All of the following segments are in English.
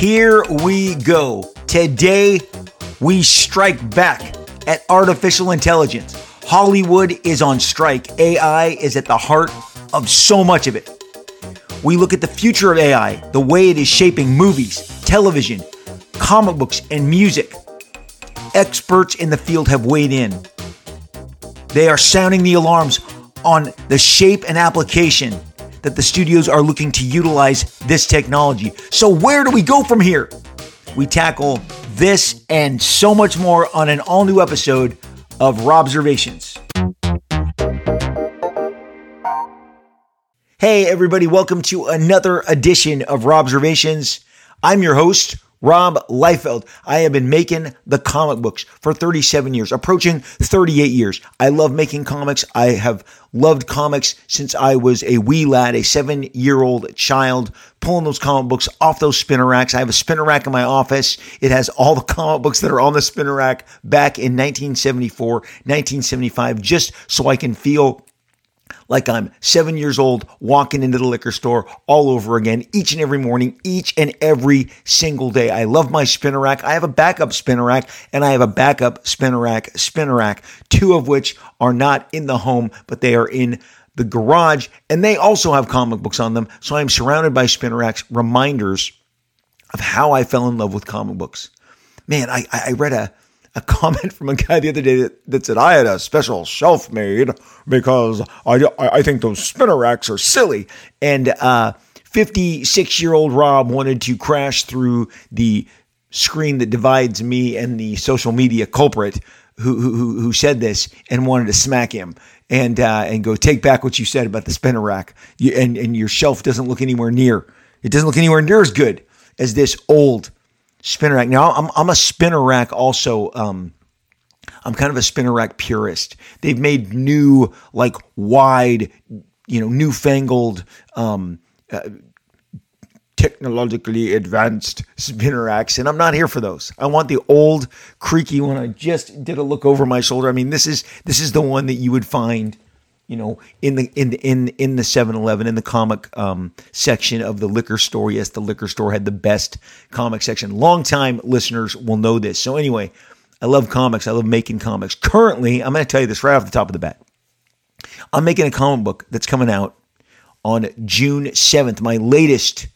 here we go. Today, we strike back at artificial intelligence. Hollywood is on strike. AI is at the heart of so much of it. We look at the future of AI, the way it is shaping movies, television, comic books, and music. Experts in the field have weighed in. They are sounding the alarms on the shape and application that the studios are looking to utilize this technology. So, where do we go from here? We tackle this and so much more on an all new episode of Robservations. Hey, everybody, welcome to another edition of Robservations. I'm your host, Rob Liefeld. I have been making the comic books for 37 years, approaching 38 years. I love making comics. I have loved comics since I was a wee lad, a seven year old child, pulling those comic books off those spinner racks. I have a spinner rack in my office. It has all the comic books that are on the spinner rack back in 1974, 1975, just so I can feel like I'm seven years old walking into the liquor store all over again each and every morning, each and every single day. I love my spinner rack. I have a backup spinner rack and I have a backup spinner rack, spinner rack, two of which are not in the home, but they are in the garage and they also have comic books on them. So I'm surrounded by spinner racks, reminders of how I fell in love with comic books. Man, I, I read a, a comment from a guy the other day that, that said I had a special shelf made because I, I think those spinner racks are silly. And uh, 56 year old Rob wanted to crash through the screen that divides me and the social media culprit who, who, who said this and wanted to smack him and uh, and go take back what you said about the spinner rack. You, and, and your shelf doesn't look anywhere near. It doesn't look anywhere near as good as this old spinner rack. Now I'm I'm a spinner rack also. Um, I'm kind of a spinner rack purist. They've made new like wide, you know, newfangled. Um, uh, technologically advanced spinner racks and I'm not here for those. I want the old creaky one I just did a look over my shoulder. I mean this is this is the one that you would find you know, in the in the in in the 7-Eleven in the comic um, section of the liquor store. Yes, the liquor store had the best comic section. Long-time listeners will know this. So anyway, I love comics. I love making comics. Currently, I'm going to tell you this right off the top of the bat. I'm making a comic book that's coming out on June 7th. My latest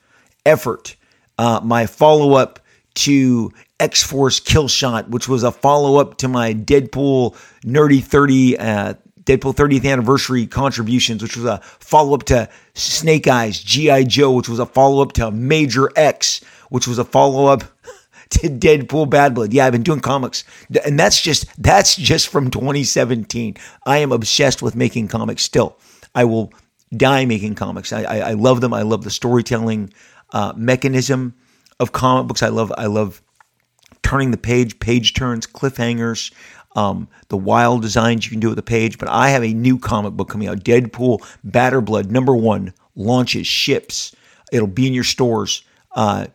effort, uh, my follow-up to X Force Kill Shot, which was a follow up to my Deadpool Nerdy 30 uh, Deadpool 30th anniversary contributions, which was a follow up to Snake Eyes, G.I. Joe, which was a follow up to Major X, which was a follow up to Deadpool Bad Blood. Yeah, I've been doing comics. And that's just that's just from 2017. I am obsessed with making comics still. I will die making comics. I, I, I love them. I love the storytelling uh, mechanism of comic books. I love I love turning the page, page turns, cliffhangers um, the wild designs you can do with the page. But I have a new comic book coming out Deadpool Badder Blood, number one, launches, ships. It'll be in your stores uh,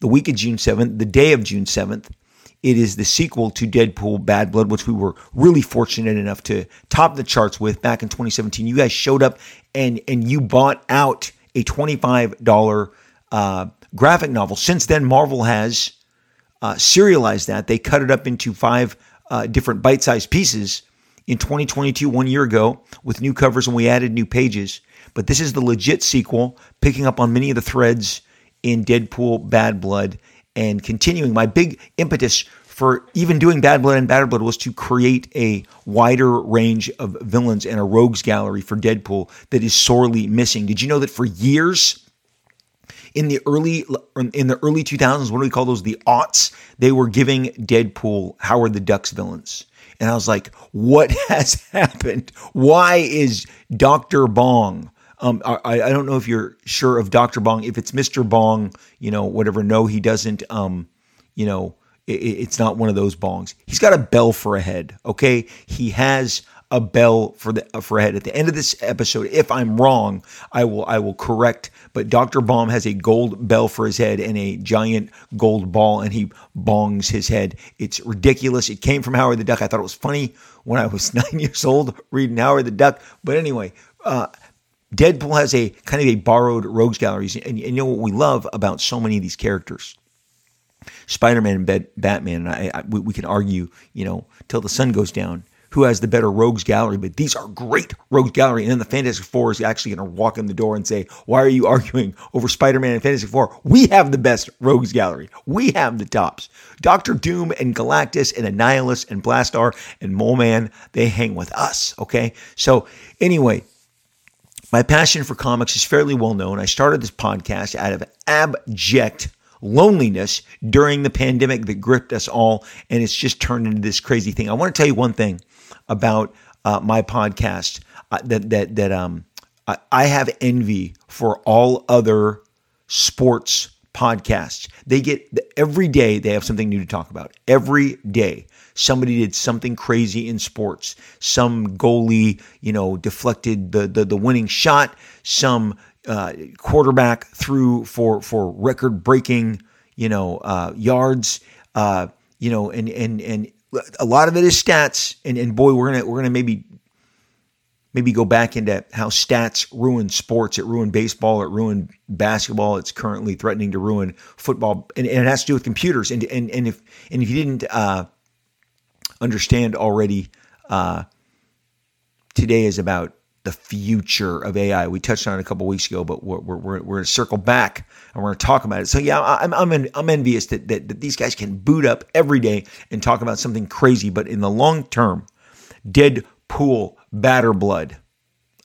the week of June 7th, the day of June 7th. It is the sequel to Deadpool Bad Blood, which we were really fortunate enough to top the charts with back in 2017. You guys showed up and and you bought out a $25 uh, graphic novel. Since then, Marvel has uh, serialized that. They cut it up into five uh, different bite sized pieces in 2022, one year ago, with new covers and we added new pages. But this is the legit sequel, picking up on many of the threads in Deadpool Bad Blood and continuing. My big impetus for even doing Bad Blood and Bad Blood was to create a wider range of villains and a rogues gallery for Deadpool that is sorely missing. Did you know that for years, in the early in the early 2000s, what do we call those? The aughts. They were giving Deadpool Howard the Duck's villains. And I was like, what has happened? Why is Dr. Bong? Um, I, I don't know if you're sure of Dr. Bong. If it's Mr. Bong, you know, whatever. No, he doesn't. Um, you know, it, it's not one of those bongs. He's got a bell for a head. Okay, he has a bell for the for head. At the end of this episode, if I'm wrong, I will I will correct but Dr. Bong has a gold bell for his head and a giant gold ball, and he bongs his head. It's ridiculous. It came from Howard the Duck. I thought it was funny when I was nine years old reading Howard the Duck. But anyway, uh, Deadpool has a kind of a borrowed rogues gallery. And, and you know what we love about so many of these characters? Spider-Man and Batman. I, I, we, we can argue, you know, till the sun goes down who has the better rogues gallery, but these are great rogues gallery. And then the Fantastic Four is actually going to walk in the door and say, Why are you arguing over Spider Man and Fantastic Four? We have the best rogues gallery. We have the tops. Doctor Doom and Galactus and Annihilus and Blastaar and Mole Man, they hang with us. Okay. So, anyway, my passion for comics is fairly well known. I started this podcast out of abject loneliness during the pandemic that gripped us all, and it's just turned into this crazy thing. I want to tell you one thing about uh, my podcast uh, that that that um I, have envy for all other sports podcasts. They get every day they have something new to talk about. Every day somebody did something crazy in sports. Some goalie, you know, deflected the the, the winning shot. Some uh, quarterback threw for for record breaking, you know, uh, yards. Uh, you know, and and and a lot of it is stats, and, and boy, we're gonna we're gonna maybe maybe go back into how stats ruin sports. It ruined baseball. It ruined basketball. It's currently threatening to ruin football, and, and it has to do with computers. And and and if and if you didn't uh, understand already, uh, today is about the future of AI. We touched on it a couple weeks ago, but we're, we're, we're, going to circle back and we're going to talk about it. So yeah, I'm, I'm, I'm envious that, that, that these guys can boot up every day and talk about something crazy, but in the long term, Deadpool Badder Blood.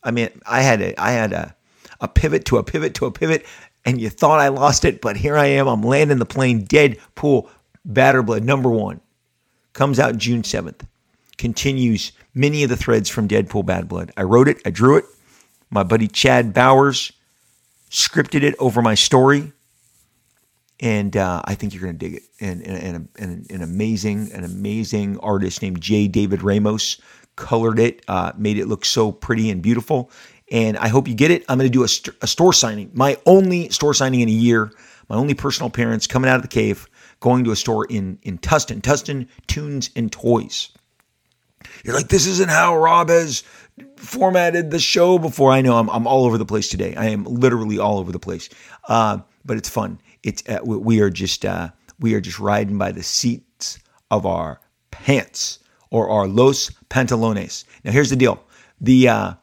I mean, I had a, I had a, a pivot to a pivot to a pivot and you thought I lost it, but here I am. I'm landing the plane. Deadpool Badder Blood number one comes out June 7th continues many of the threads from Deadpool Bad Blood. I wrote it, I drew it. My buddy Chad Bowers scripted it over my story. And uh, I think you're going to dig it. And, and, and, an amazing, an amazing artist named J. David Ramos colored it, uh, made it look so pretty and beautiful. And I hope you get it. I'm going to do a, st- a store signing, my only store signing in a year, my only personal appearance coming out of the cave, going to a store in in Tustin, Tustin Tunes and Toys. You're like, this isn't how Rob has formatted the show before. I know I'm, I'm all over the place today. I am literally all over the place. Uh, but it's fun. It's uh, we are just uh, we are just riding by the seats of our pants or our los pantalones. Now here's the deal. The uh,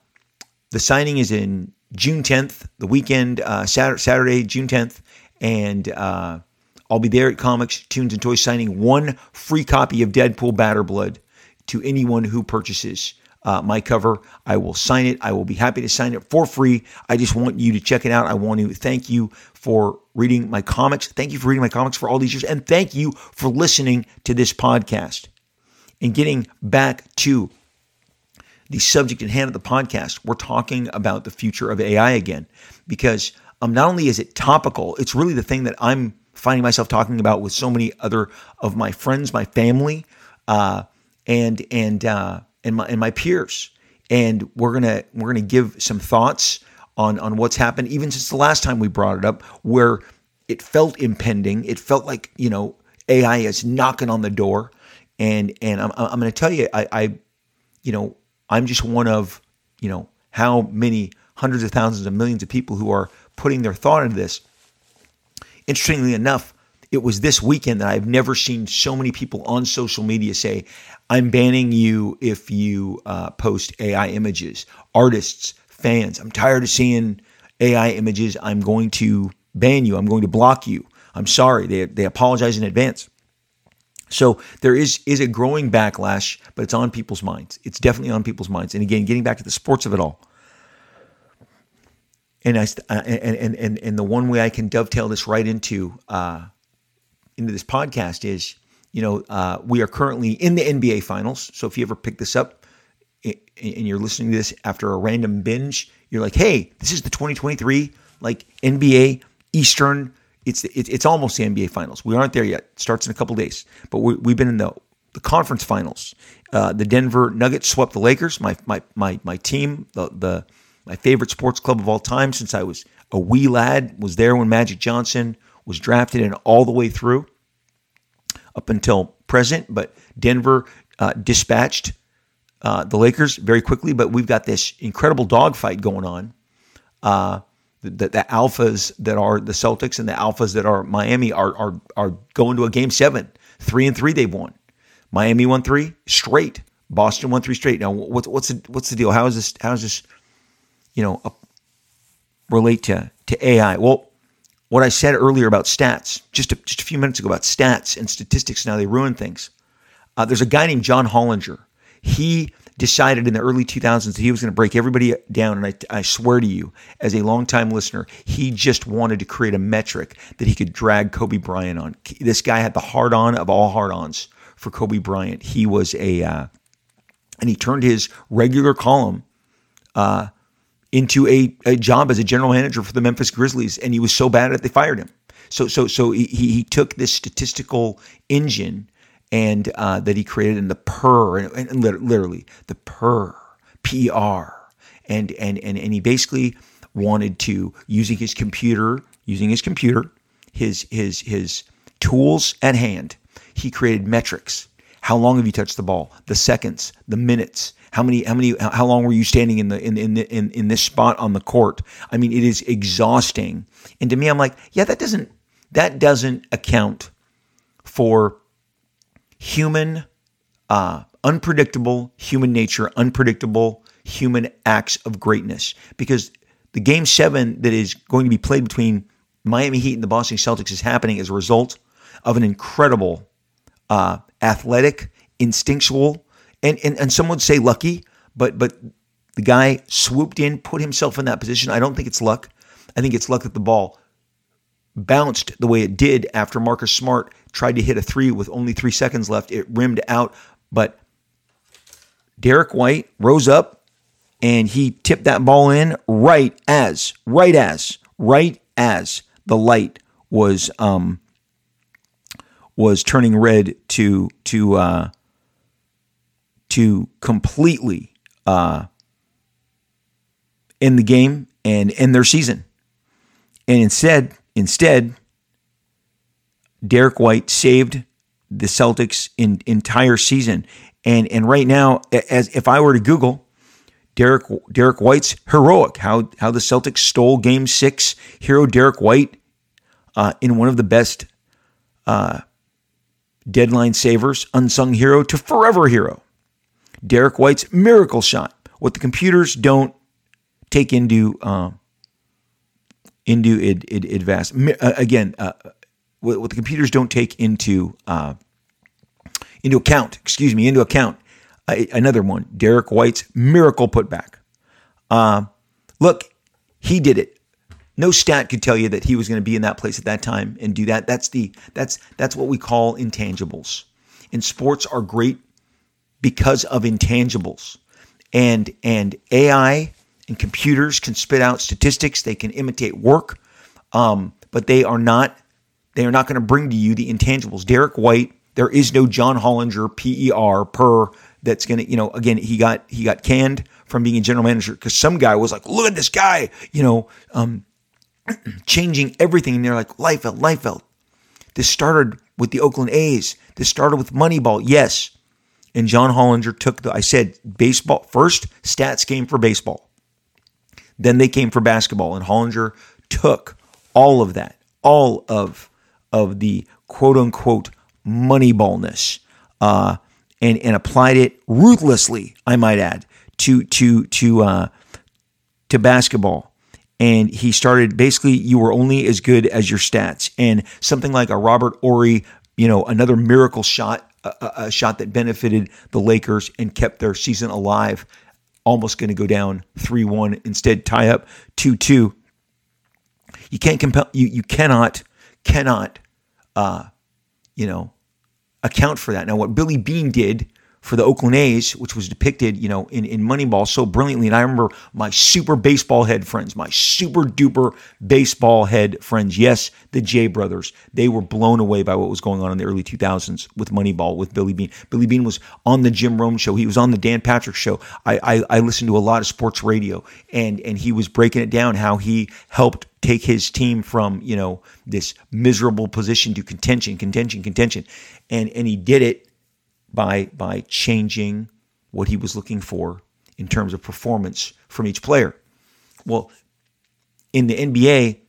the signing is in June 10th, the weekend, uh, Saturday, Saturday, June 10th, and uh, I'll be there at Comics, Tunes, and Toys signing one free copy of Deadpool Badder Blood to anyone who purchases uh, my cover. I will sign it. I will be happy to sign it for free. I just want you to check it out. I want to thank you for reading my comics. Thank you for reading my comics for all these years. And thank you for listening to this podcast. And getting back to the subject at hand of the podcast, we're talking about the future of AI again. Because um, not only is it topical, it's really the thing that I'm finding myself talking about with so many other of my friends, my family. Uh, and and uh, and my and my peers, and we're gonna we're gonna give some thoughts on on what's happened even since the last time we brought it up, where it felt impending. It felt like you know AI is knocking on the door, and and I'm I'm gonna tell you, I, I you know I'm just one of you know how many hundreds of thousands of millions of people who are putting their thought into this. Interestingly enough, it was this weekend that I've never seen so many people on social media say, I'm banning you if you uh, post AI images. Artists, fans, I'm tired of seeing AI images. I'm going to ban you. I'm going to block you. I'm sorry. They, they apologize in advance. So there is is a growing backlash, but it's on people's minds. It's definitely on people's minds. And again, getting back to the sports of it all. And I uh, and and and, and the one way I can dovetail this right into uh, into this podcast is, you know, uh, we are currently in the NBA Finals. So if you ever pick this up and you're listening to this after a random binge, you're like, hey, this is the 2023 like NBA Eastern. It's it's almost the NBA Finals. We aren't there yet. It starts in a couple days, but we, have been in the the conference finals. Uh, the Denver Nuggets swept the Lakers. My my my my team, the the my favorite sports club of all time since I was a wee lad, was there when Magic Johnson was drafted and all the way through up until present. But Denver uh, dispatched uh, the Lakers very quickly. But we've got this incredible dogfight going on. Uh, the, the alphas that are the Celtics and the alphas that are Miami are are are going to a game seven, three and three they've won. Miami won three straight. Boston won three straight. Now what's what's the what's the deal? How is this? How is this? You know, relate to to AI? Well, what I said earlier about stats, just a, just a few minutes ago about stats and statistics, now they ruin things. Uh, there's a guy named John Hollinger. He decided in the early 2000s that he was going to break everybody down. And I, I swear to you, as a longtime listener, he just wanted to create a metric that he could drag Kobe Bryant on. This guy had the hard on of all hard ons for Kobe Bryant. He was a, uh, and he turned his regular column uh, into a, a job as a general manager for the Memphis Grizzlies, and he was so bad at it they fired him. So so so he he took this statistical engine and uh, that he created in the per and, and literally the per PR and and and and he basically wanted to using his computer using his computer his his his tools at hand he created metrics. How long have you touched the ball? The seconds the minutes how many? How many? How long were you standing in the in in in, in this spot on the court? I mean, it is exhausting. And to me, I'm like, yeah, that doesn't that doesn't account for human, uh, unpredictable human nature, unpredictable human acts of greatness. Because the game seven that is going to be played between Miami Heat and the Boston Celtics is happening as a result of an incredible, uh, athletic, instinctual and, and and some would say lucky, but but the guy swooped in, put himself in that position. I don't think it's luck. I think it's luck that the ball bounced the way it did after Marcus Smart tried to hit a three with only three seconds left. It rimmed out, but Derrick White rose up and he tipped that ball in right as, right as, right as the light was um was turning red to to uh to completely uh, end the game and end their season. And instead, instead, Derrick White saved the Celtics in entire season. And and right now, as if I were to Google Derek Derrick White's heroic, how how the Celtics stole Game Six, hero Derrick White, uh, in one of the best uh, deadline savers, unsung hero to forever hero. Derrick White's miracle shot. What the computers don't take into uh, into it, it, advance uh, again. Uh, what, what, the computers don't take into uh, into account. Excuse me, into account. another one, Derrick White's miracle putback. Uh, look, he did it. No stat could tell you that he was going to be in that place at that time and do that. That's the that's that's what we call intangibles. And sports are great because of intangibles. And and AI and computers can spit out statistics. They can imitate work, um, but they are not they are not going to bring to you the intangibles. Derrick White, there is no John Hollinger PER per that's going to you know again he got he got canned from being a general manager because some guy was like look at this guy you know um, changing everything and they're like Liefeld Liefeld. This started with the Oakland A's. This started with Moneyball. Yes, and John Hollinger took the, I said, baseball, first stats came for baseball. Then they came for basketball. And Hollinger took all of that, all of, of the quote unquote moneyballness, uh, and, and applied it ruthlessly, I might add, to, to, to, uh, to basketball and he started basically you were only as good as your stats and something like a Robert Horry, you know, another miracle shot a, a shot that benefited the Lakers and kept their season alive. Almost going to go down 3 1, instead tie up 2 2. You can't compel, you, you cannot, cannot, uh, you know, account for that. Now, what Billy Beane did for the Oakland A's, which was depicted, you know, in, in Moneyball so brilliantly. And I remember my super baseball head friends, my super duper baseball head friends. Yes, the J brothers. They were blown away by what was going on in the early 2000s with Moneyball with Billy Beane. Billy Beane was on the Jim Rome show. He was on the Dan Patrick show. I, I, I listened to a lot of sports radio and, and he was breaking it down how he helped take his team from, you know, this miserable position to contention, contention, contention. And, and he did it by by changing what he was looking for in terms of performance from each player. Well, in the NBA,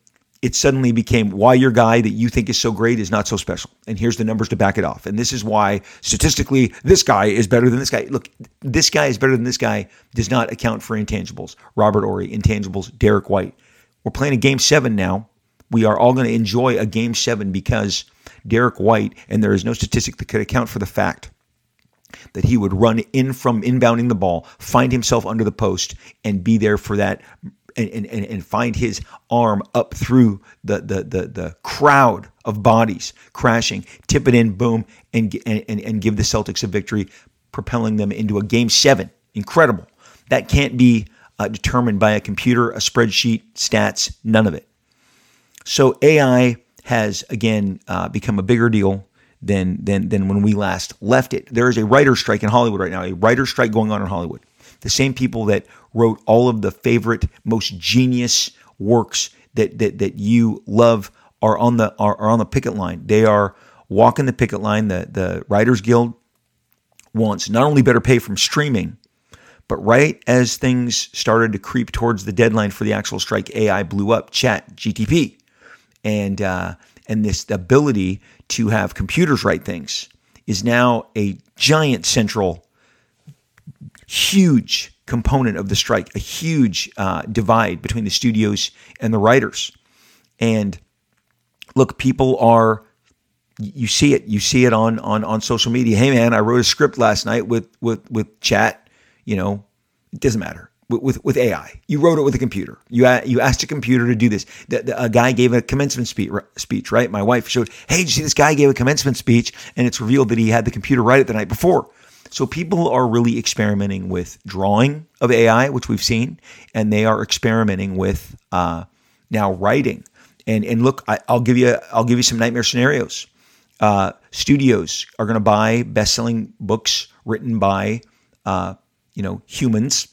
it suddenly became why your guy that you think is so great is not so special. And here's the numbers to back it off. And this is why statistically this guy is better than this guy. Look, this guy is better than this guy does not account for intangibles. Robert Horry, intangibles, Derrick White. We're playing a game seven now. We are all going to enjoy a game seven because Derrick White, and there is no statistic that could account for the fact that he would run in from inbounding the ball, find himself under the post, and be there for that and, and, and find his arm up through the, the, the, the crowd of bodies crashing, tip it in, boom, and, and, and give the Celtics a victory, propelling them into a game seven. Incredible. That can't be uh, determined by a computer, a spreadsheet, stats, none of it. So AI has again uh, become a bigger deal than than than when we last left it. There is a writer strike in Hollywood right now, a writer strike going on in Hollywood. The same people that wrote all of the favorite, most genius works that that that you love are on the are, are on the picket line. They are walking the picket line. The the Writers Guild wants not only better pay from streaming, but right as things started to creep towards the deadline for the actual strike, AI blew up. Chat GTP, and uh, and this ability to have computers write things is now a giant central, huge component of the strike, a huge uh, divide between the studios and the writers. And look, people are you see it you see it on on on social media. Hey man, I wrote a script last night with with with chat. You know, it doesn't matter with, with AI. You wrote it with a computer. You you asked a computer to do this. The, the, a guy gave a commencement speech, speech, right? My wife showed, hey, did you see this guy gave a commencement speech? And it's revealed that he had the computer write it the night before. So people are really experimenting with drawing of AI, which we've seen, and they are experimenting with uh, now writing. And and look, I, will give you I'll give you some nightmare scenarios. Uh, studios are going to buy best-selling books written by uh, you know humans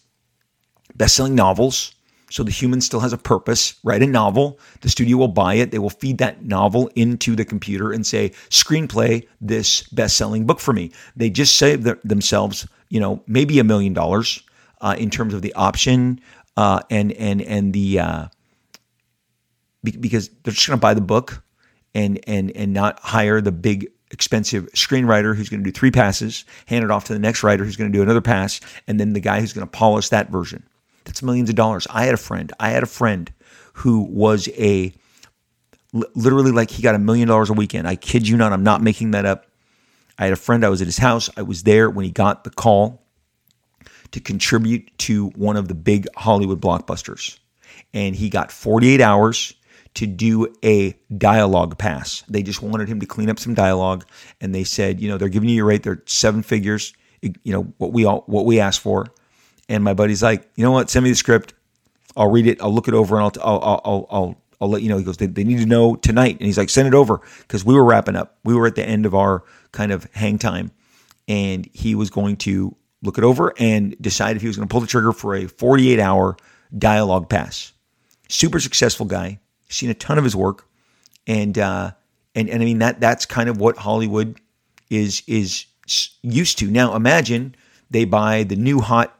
best-selling novels. So the human still has a purpose. Write a novel. The studio will buy it. They will feed that novel into the computer and say, "Screenplay this best-selling book for me." They just save themselves, you know, maybe a million dollars uh, in terms of the option uh, and and and the uh, because they're just going to buy the book and and and not hire the big expensive screenwriter who's going to do three passes, hand it off to the next writer who's going to do another pass, and then the guy who's going to polish that version. That's millions of dollars. I had a friend. I had a friend who was a literally like he got a million dollars a weekend. I kid you not. I'm not making that up. I had a friend. I was at his house. I was there when he got the call to contribute to one of the big Hollywood blockbusters. And he got 48 hours to do a dialogue pass. They just wanted him to clean up some dialogue. And they said, you know, they're giving you your rate. They're seven figures, you know, what we all, what we asked for. And my buddy's like, you know what? Send me the script. I'll read it. I'll look it over, and I'll I'll I'll I'll, I'll let you know. He goes, they, they need to know tonight, and he's like, send it over because we were wrapping up. We were at the end of our kind of hang time, and he was going to look it over and decide if he was going to pull the trigger for a 48 hour dialogue pass. Super successful guy. Seen a ton of his work, and uh, and and I mean that that's kind of what Hollywood is is used to. Now imagine they buy the new hot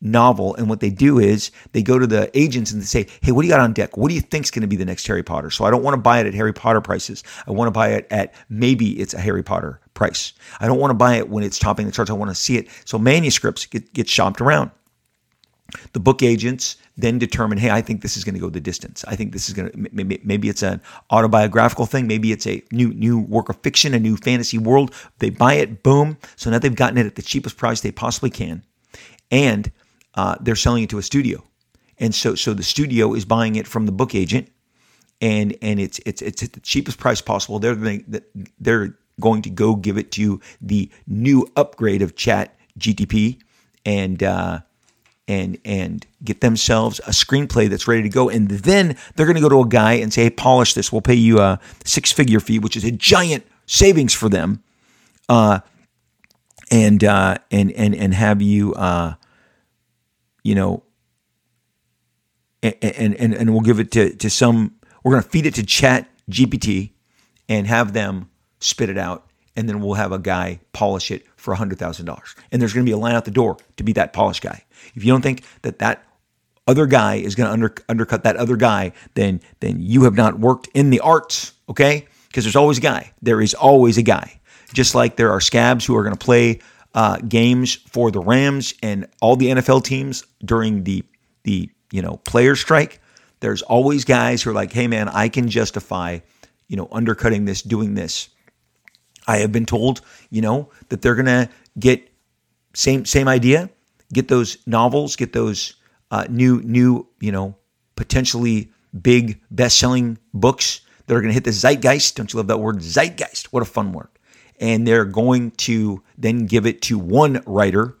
novel and what they do is they go to the agents and they say hey what do you got on deck? What do you think is going to be the next harry potter? So i don't want to buy it at harry potter prices. I want to buy it at maybe it's a harry potter price. I don't want to buy it when it's topping the charts. I want to see it. So manuscripts get, get shopped around. The book agents then determine hey i think this is going to go the distance. I think this is going to maybe, maybe it's an autobiographical thing. Maybe it's a new new work of fiction a new fantasy world. They buy it boom. So now they've gotten it at the cheapest price they possibly can. And uh, they're selling it to a studio, and so so the studio is buying it from the book agent, and and it's it's it's at the cheapest price possible. They're they're going to go give it to the new upgrade of Chat GTP, and uh, and and get themselves a screenplay that's ready to go, and then they're going to go to a guy and say, "Hey, polish this. We'll pay you a six figure fee, which is a giant savings for them." Uh, and uh, and and and have you uh, you know, and and and we'll give it to to some. We're going to feed it to Chat GPT and have them spit it out, and then we'll have a guy polish it for hundred thousand dollars. And there's going to be a line out the door to be that polished guy. If you don't think that that other guy is going to under, undercut that other guy, then then you have not worked in the arts, okay? Because there's always a guy. There is always a guy. Just like there are scabs who are going to play uh, games for the Rams and all the NFL teams during the the you know player strike. There's always guys who are like, "Hey man, I can justify, you know, undercutting this, doing this." I have been told, you know, that they're to get same same idea, get those novels, get those uh, new new you know potentially big best selling books that are to hit the zeitgeist. Don't you love that word zeitgeist? What a fun word! And they're going to then give it to one writer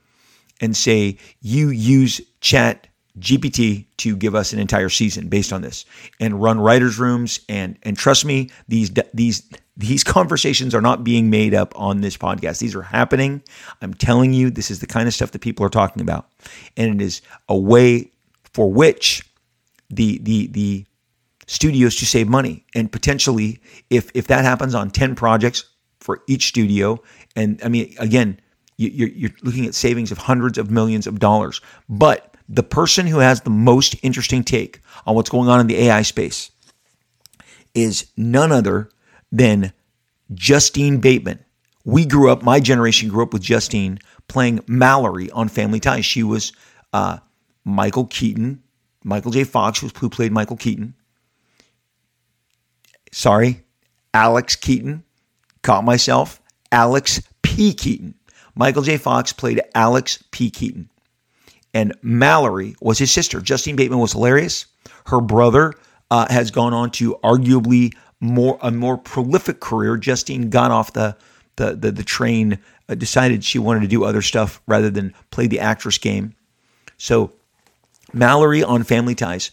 and say, you use Chat GPT to give us an entire season based on this, and run writers' rooms. And and trust me, these these these conversations are not being made up on this podcast. These are happening. I'm telling you, this is the kind of stuff that people are talking about, and it is a way for which the the the studios to save money and potentially if if that happens on 10 projects for each studio. And i mean again you're, you're looking at savings of hundreds of millions of dollars. But the person who has the most interesting take on what's going on in the ai space is none other than justine bateman. We grew up my generation grew up with justine playing mallory on family ties. She was uh, michael keaton michael j. Fox who played michael keaton. Sorry, Alex Keaton. Caught myself. Alex P. Keaton. Michael J. Fox played Alex P. Keaton. And Mallory was his sister. Justine Bateman was hilarious. Her brother uh, has gone on to arguably more a more prolific career. Justine got off the the the, the train, uh, decided she wanted to do other stuff rather than play the actress game. So Mallory on Family Ties,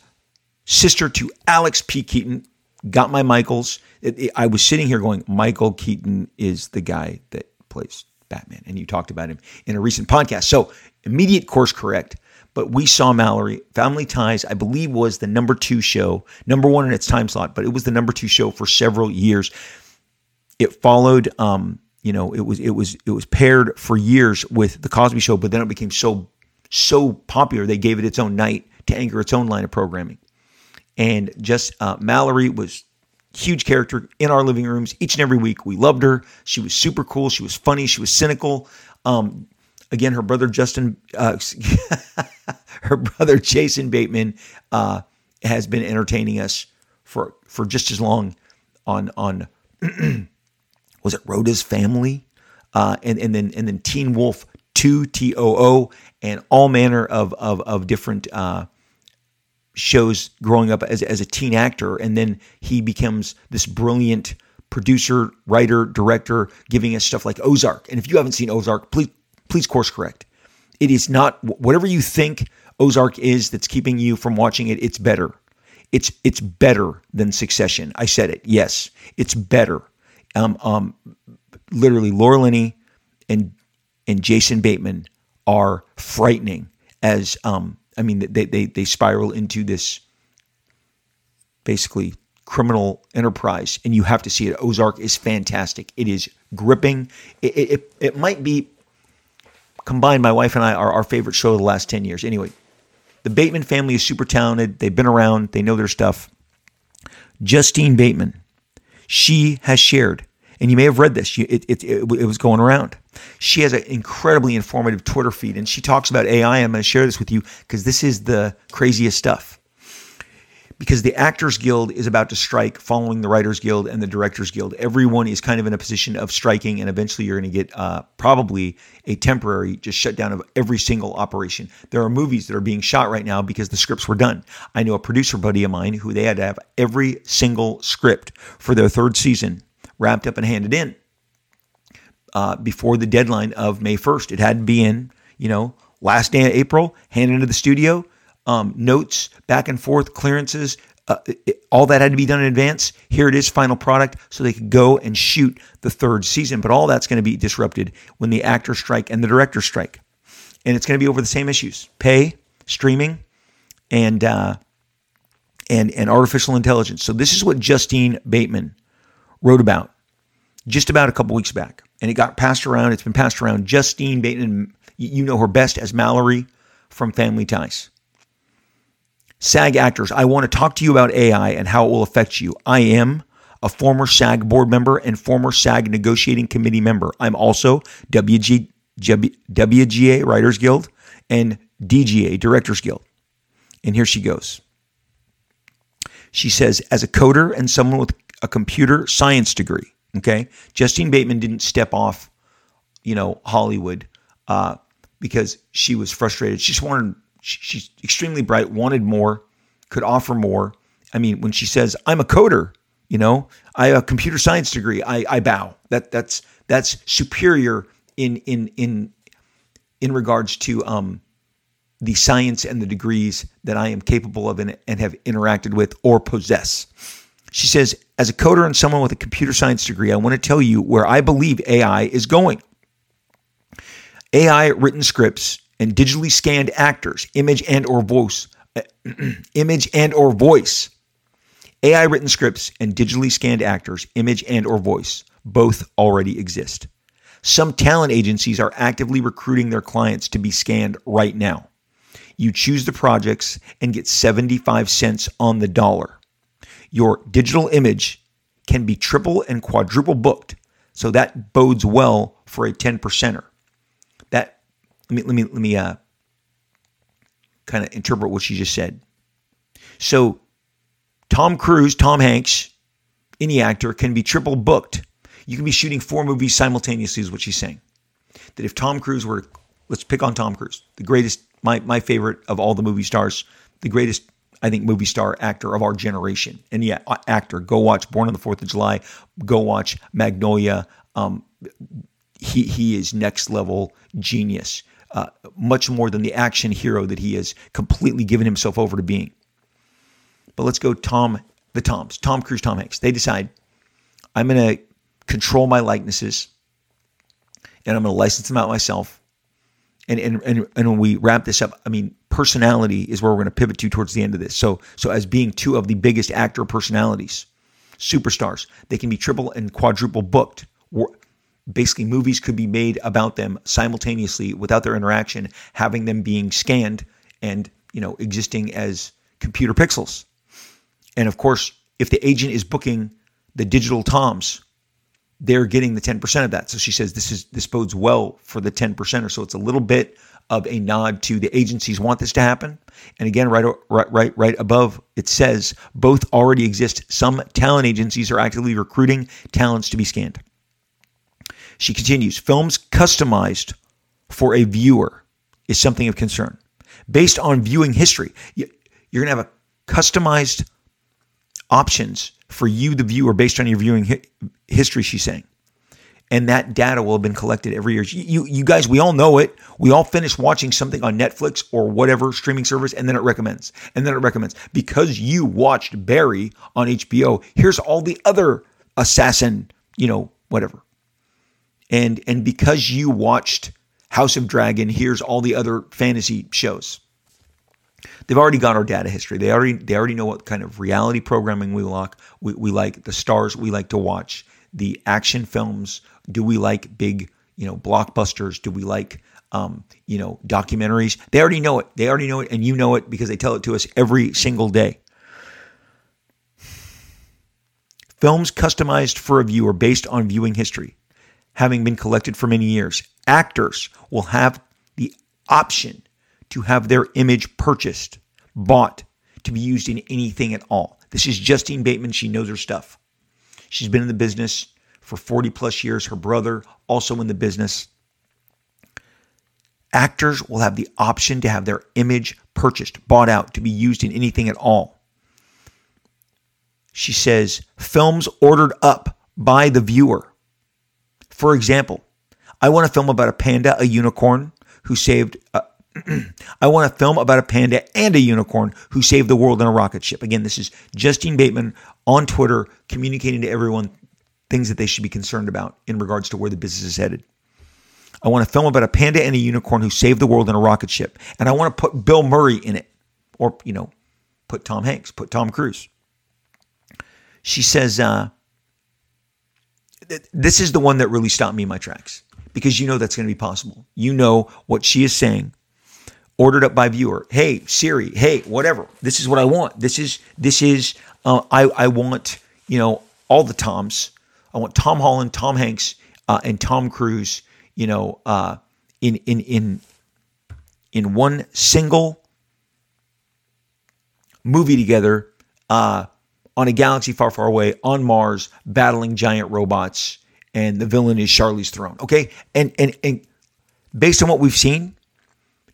sister to Alex P. Keaton, got my Michaels. It, it, I was sitting here going, Michael Keaton is the guy that plays Batman. And you talked about him in a recent podcast. So immediate course correct. But we saw Mallory. Family Ties, I believe, was the number two show, number one in its time slot, but it was the number two show for several years. It followed, um, you know, it was it was it was paired for years with the Cosby Show, but then it became so so popular they gave it its own night to anchor its own line of programming and just uh, Mallory was huge character in our living rooms each and every week. We loved her. She was super cool. She was funny. She was cynical. Um, again, her brother Justin, uh, her brother Jason Bateman, uh, has been entertaining us for for just as long on on was it Rhoda's Family, uh, and and then and then Teen Wolf Two T O O, and all manner of of of different uh, shows growing up as, as a teen actor, and then he becomes this brilliant producer, writer, director, giving us stuff like Ozark. And if you haven't seen Ozark, please please course correct. It is not whatever you think Ozark is that's keeping you from watching it. It's better. It's it's better than Succession. I said it. Yes, it's better. Um, um, literally, Laura Linney and and Jason Bateman are frightening as um I mean, they, they, they spiral into this basically criminal enterprise, and you have to see it. Ozark is fantastic. It is gripping. It, it, it might be combined, my wife and I, are our favorite show of the last 10 years. Anyway, the Bateman family is super talented. They've been around, they know their stuff. Justine Bateman, she has shared and you may have read this. It, it, it, it was going around. She has an incredibly informative Twitter feed, and she talks about AI. I'm going to share this with you because this is the craziest stuff. Because the Actors Guild is about to strike, following the Writers Guild and the Directors Guild. Everyone is kind of in a position of striking, and eventually you're going to get uh, probably a temporary just shutdown of every single operation. There are movies that are being shot right now because the scripts were done. I know a producer buddy of mine who they had to have every single script for their third season wrapped up and handed in uh, before the deadline of May 1st. It had to be in, you know, last day of April, handed into the studio, um, notes back and forth, clearances, uh, it, all that had to be done in advance. Here it is, final product, so they could go and shoot the third season. But all that's going to be disrupted when the actors strike and the directors strike, and it's going to be over the same issues: pay, streaming, and uh, and and artificial intelligence. So this is what Justine Bateman wrote about just about a couple weeks back. And it got passed around. It's been passed around. Justine Bateman, you know her best as Mallory from Family Ties. SAG actors, I want to talk to you about AI and how it will affect you. I am a former SAG board member and former SAG negotiating committee member. I'm also WG, WGA Writers Guild and DGA Directors Guild. And here she goes. She says, as a coder and someone with a computer science degree, okay, Justine Bateman didn't step off, you know, Hollywood uh, because she was frustrated. She just wanted, she's extremely bright, wanted more, could offer more. I mean, when she says, I'm a coder, you know, I have a computer science degree, I, I bow. That that's that's superior in in in in regards to um the science and the degrees that I am capable of and, and have interacted with or possess. She says, as a coder and someone with a computer science degree, I want to tell you where I believe AI is going. AI written scripts and digitally scanned actors, image and or voice, image and or voice. AI written scripts and digitally scanned actors, image and or voice both already exist. Some talent agencies are actively recruiting their clients to be scanned right now. You choose the projects and get 75 cents on the dollar. Your digital image can be triple and quadruple booked, so that bodes well for a 10 percenter. That let me let me let me uh, kind of interpret what she just said. So Tom Cruise, Tom Hanks, any actor can be triple booked. You can be shooting four movies simultaneously, is what she's saying. That if Tom Cruise were, let's pick on Tom Cruise, the greatest my my favorite of all the movie stars, the greatest I think movie star actor of our generation. And yeah, actor. Go watch Born on the Fourth of July. Go watch Magnolia. Um, he he is next level genius. Uh, much more than the action hero that he has completely given himself over to being. But let's go Tom, the Toms, Tom Cruise, Tom Hanks. They decide I'm going to control my likenesses and I'm going to license them out myself and, and and when we wrap this up, I mean, personality is where we're going to pivot to towards the end of this. So so as being two of the biggest actor personalities, superstars, they can be triple and quadruple booked. Basically, movies could be made about them simultaneously without their interaction, having them being scanned and you know existing as computer pixels. And of course, if the agent is booking the digital toms they're getting the 10% of that. So she says this is this bodes well for the 10%er. So it's a little bit of a nod to the agencies want this to happen. And again, right right right right above it says both already exist. Some talent agencies are actively recruiting talents to be scanned. She continues, films customized for a viewer is something of concern. Based on viewing history, you're going to have a customized options for you, the viewer, based on your viewing history, she's saying. And that data will have been collected every year. You, you, guys, we all know it. We all finish watching something on Netflix or whatever streaming service, and then it recommends. And then it recommends. Because you watched Barry on HBO, here's all the other assassin, you know, whatever. And and because you watched House of Dragon, here's all the other fantasy shows. They've already got our data history. They already they already know what kind of reality programming we like. We, we like the stars we like to watch, the action films. Do we like big you know blockbusters? Do we like um, you know documentaries? They already know it. They already know it, and you know it because they tell it to us every single day. Films customized for a viewer based on viewing history, having been collected for many years. Actors will have the option to have their image purchased, bought, to be used in anything at all. This is Justine Bateman. She knows her stuff. She's been in the business for 40 plus years. Her brother, also in the business. Actors will have the option to have their image purchased, bought out, to be used in anything at all. She says, films ordered up by the viewer. For example, I want a film about a panda, a unicorn who saved a, I want a film about a panda and a unicorn who saved the world in a rocket ship. Again, this is Justine Bateman on Twitter communicating to everyone things that they should be concerned about in regards to where the business is headed. I want a film about a panda and a unicorn who saved the world in a rocket ship. And I want to put Bill Murray in it. Or, you know, put Tom Hanks, put Tom Cruise. She says, uh, this is the one that really stopped me in my tracks because you know that's going to be possible. You know what she is saying ordered up by viewer. Hey Siri, hey whatever. This is what I want. This is this is uh, I I want you know all the Toms. I want Tom Holland, Tom Hanks, uh, and Tom Cruise. You know, uh, in in in in one single movie together uh, on a galaxy far, far away on Mars, battling giant robots, and the villain is Charlize Theron. Okay, and and and based on what we've seen,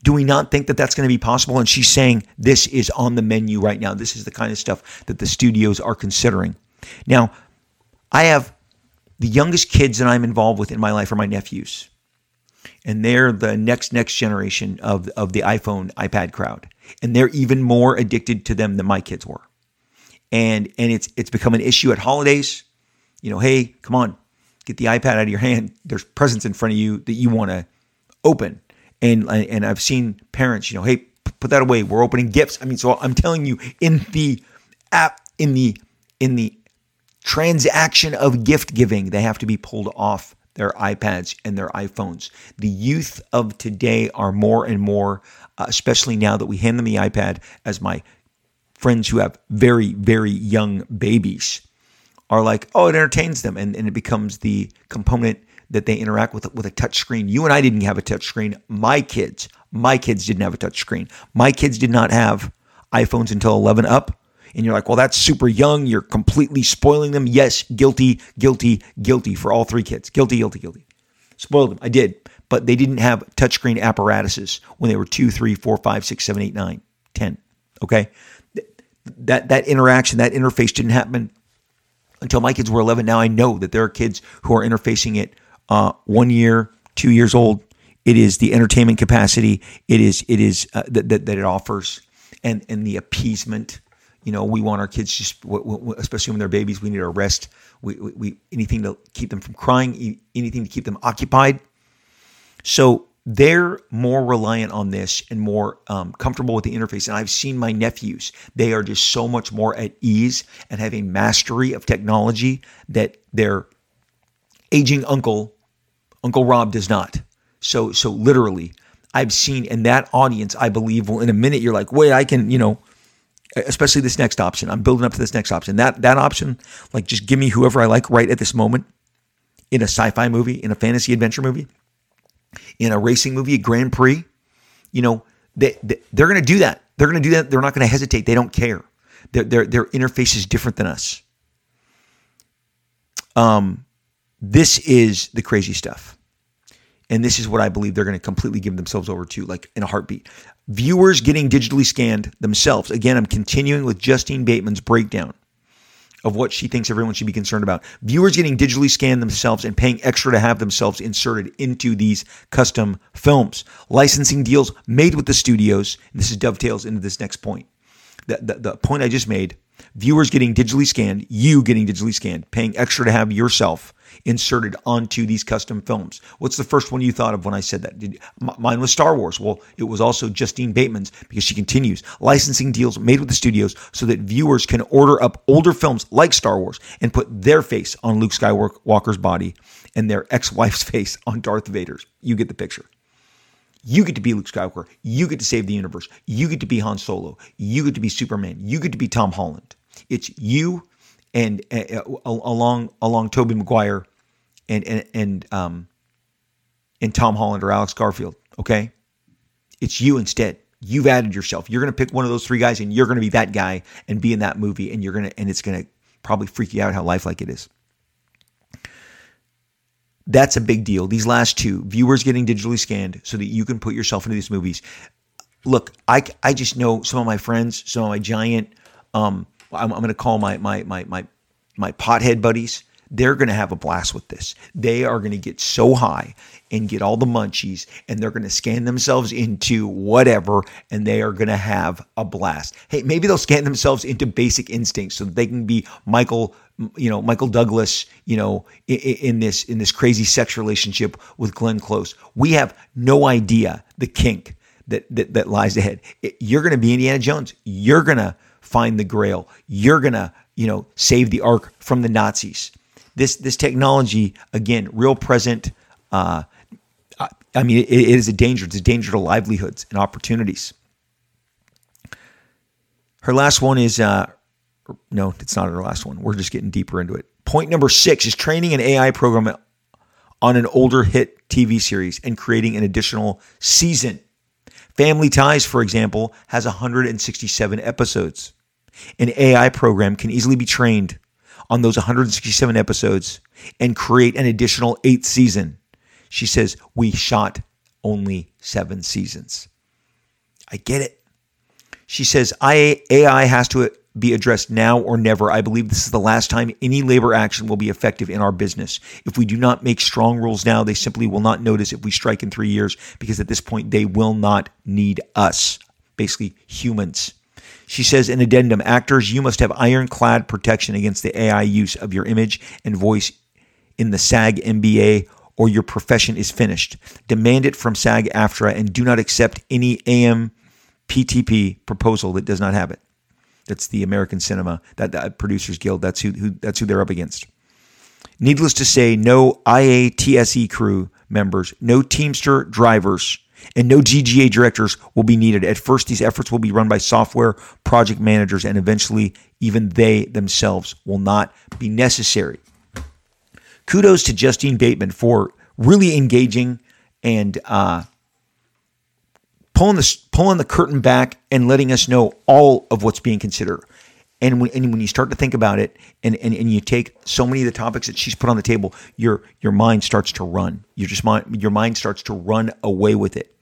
do we not think that that's going to be possible? And she's saying this is on the menu right now. This is the kind of stuff that the studios are considering. Now, I have the youngest kids that I'm involved with in my life are my nephews. And they're the next next generation of, of the iPhone, iPad crowd. And they're even more addicted to them than my kids were. And and it's it's become an issue at holidays. You know, hey, come on, get the iPad out of your hand. There's presents in front of you that you want to open. And and I've seen parents, you know, hey, put that away. We're opening gifts. I mean, so I'm telling you, in the app, in the in the transaction of gift giving, they have to be pulled off their iPads and their iPhones. The youth of today are more and more, uh, especially now that we hand them the iPad, as my friends who have very, very young babies are like, oh, it entertains them. And, and it becomes the component that they interact with with a touch screen. You and I didn't have a touch screen. My kids, my kids didn't have a touch screen. My kids did not have iPhones until 11 up. And you're like, well, that's super young. You're completely spoiling them. Yes, guilty, guilty, guilty for all three kids. Guilty, guilty, guilty. Spoiled them. I did. But they didn't have touchscreen apparatuses when they were two, three, four, five, six, seven, eight, nine, ten. Okay. That that interaction, that interface didn't happen until my kids were 11. Now I know that there are kids who are interfacing it uh, one year, two years old. It is the entertainment capacity. It is it is uh, that, that that it offers, and and the appeasement. You know, we want our kids just, especially when they're babies, we need to rest. We, we, we anything to keep them from crying, anything to keep them occupied. So they're more reliant on this and more um, comfortable with the interface. And I've seen my nephews; they are just so much more at ease and have a mastery of technology that their aging uncle Uncle Rob does not. So so literally, I've seen in that audience, I believe, will in a minute you're like, wait, I can, you know, especially this next option. I'm building up to this next option. That that option, like just give me whoever I like right at this moment in a sci-fi movie, in a fantasy adventure movie, in a racing movie, a Grand Prix. You know, they, they they're going to do that. They're going to do that. They're not going to hesitate. They don't care. Their, their their interface is different than us. Um, this is the crazy stuff. And this is what I believe they're going to completely give themselves over to, like in a heartbeat. Viewers getting digitally scanned themselves. Again, I'm continuing with Justine Bateman's breakdown of what she thinks everyone should be concerned about. Viewers getting digitally scanned themselves and paying extra to have themselves inserted into these custom films. Licensing deals made with the studios. this is dovetails into this next point. The, the, the point I just made viewers getting digitally scanned, you getting digitally scanned, paying extra to have yourself inserted onto these custom films. What's the first one you thought of when I said that? Did, mine was Star Wars. Well, it was also Justine Bateman's because she continues licensing deals made with the studios so that viewers can order up older films like Star Wars and put their face on Luke Skywalker's body and their ex-wife's face on Darth Vader's. You get the picture. You get to be Luke Skywalker. You get to save the universe. You get to be Han Solo. You get to be Superman. You get to be Tom Holland. It's you and uh, along along Tobey Maguire and and and um and Tom Holland or Alex Garfield. Okay, it's you instead. You've added yourself. You're going to pick one of those three guys, and you're going to be that guy and be in that movie, and you're going to and it's going to probably freak you out how lifelike it is. That's a big deal. These last two viewers getting digitally scanned so that you can put yourself into these movies. Look, I, I just know some of my friends, some of my giant, um, I'm, I'm going to call my my my my my pothead buddies they're going to have a blast with this. They are going to get so high and get all the munchies and they're going to scan themselves into whatever and they are going to have a blast. Hey, maybe they'll scan themselves into basic instincts so that they can be Michael, you know, Michael Douglas, you know, in, in this in this crazy sex relationship with Glenn Close. We have no idea the kink that that, that lies ahead. You're going to be Indiana Jones. You're going to find the grail. You're going to, you know, save the ark from the Nazis this this technology again, real present. Uh, I mean, it, it is a danger. It's a danger to livelihoods and opportunities. Her last one is uh, no, it's not her last one. We're just getting deeper into it. Point number six is training an AI program on an older hit TV series and creating an additional season. Family Ties, for example, has 167 episodes. An AI program can easily be trained on those 167 episodes and create an additional eighth season. She says, We shot only seven seasons. I get it. She says, AI has to be addressed now or never. I believe this is the last time any labor action will be effective in our business. If we do not make strong rules now, they simply will not notice if we strike in three years because at this point they will not need us, basically humans. She says in addendum, actors, you must have ironclad protection against the AI use of your image and voice in the SAG MBA or your profession is finished. Demand it from SAG AFTRA and do not accept any AMPTP proposal that does not have it. That's the American Cinema, that, that Producers Guild. That's who, who that's who they're up against. Needless to say, no IATSE crew members, no Teamster drivers, and no DGA directors will be needed. At first, these efforts will be run by software project managers, and eventually, even they themselves will not be necessary. Kudos to Justine Bateman for really engaging and uh, pulling the pulling the curtain back and letting us know all of what's being considered. And when, and when you start to think about it and, and, and you take so many of the topics that she's put on the table, your your mind starts to run. Your just mind your mind starts to run away with it.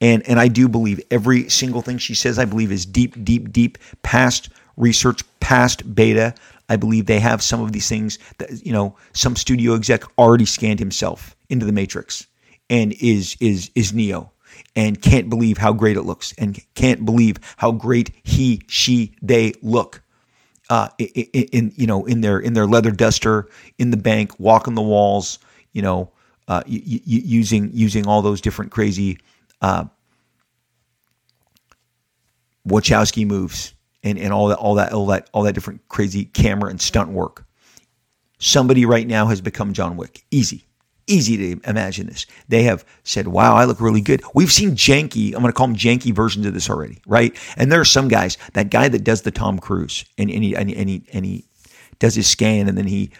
And and I do believe every single thing she says, I believe is deep, deep, deep past research, past beta. I believe they have some of these things that you know, some studio exec already scanned himself into the matrix and is is is Neo and can't believe how great it looks and can't believe how great he, she, they look. Uh, in, in, you know in their in their leather duster in the bank, walking the walls, you know, uh, y- y- using using all those different crazy uh, Wachowski moves and, and all that all that all that all that different crazy camera and stunt work. Somebody right now has become John Wick. Easy easy to imagine this. They have said, wow, I look really good. We've seen janky, I'm going to call them janky versions of this already, right? And there are some guys, that guy that does the Tom Cruise and, and, he, and, he, and, he, does his scan and then he,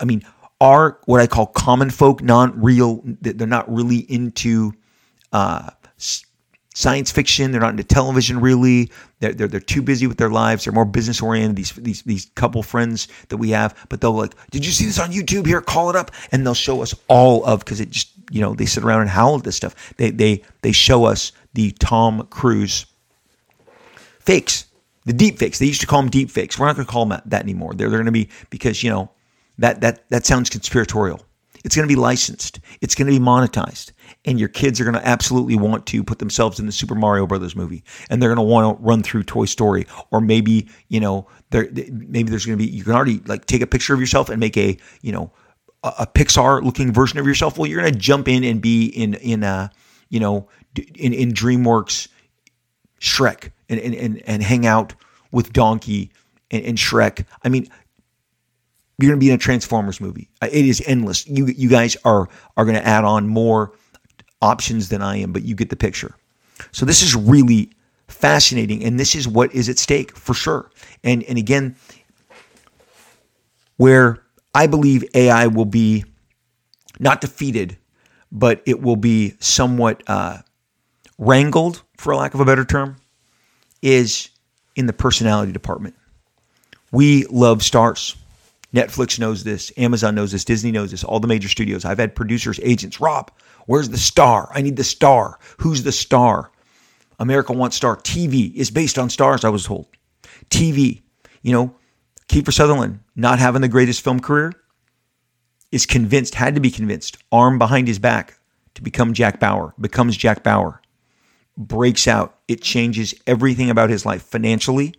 I mean, are what I call common folk, non real, they're not really into uh, science fiction. They're not into television really. They're, they're, they're too busy with their lives. They're more business oriented. These these these couple friends that we have, but they'll like, did you see this on YouTube? Here, call it up, and they'll show us all of because it just you know they sit around and howl at this stuff. They they they show us the Tom Cruise fakes, the deep fakes. They used to call them deep fakes. We're not going to call them that anymore. They're they're going to be because you know that that that sounds conspiratorial. It's going to be licensed. It's going to be monetized and your kids are going to absolutely want to put themselves in the Super Mario Brothers movie, and they're going to want to run through Toy Story, or maybe you know, there maybe there's going to be you can already like take a picture of yourself and make a you know a, Pixar looking version of yourself. Well, you're going to jump in and be in in a you know in in DreamWorks Shrek and and and, and hang out with Donkey and, and Shrek. I mean, you're going to be in a Transformers movie. It is endless. You you guys are are going to add on more options than I am, but you get the picture. So this is really fascinating, and this is what is at stake for sure. And and again, where I believe AI will be not defeated, but it will be somewhat uh, wrangled, for lack of a better term, is in the personality department. We love stars. Netflix knows this, Amazon knows this, Disney knows this, all the major studios. I've had producers, agents, Rob, Where's the star? I need the star. Who's the star? America Wants Star. TV is based on stars, I was told. TV, you know, Kiefer Sutherland, not having the greatest film career, is convinced, had to be convinced, arm behind his back to become Jack Bauer, becomes Jack Bauer, breaks out. It changes everything about his life. Financially,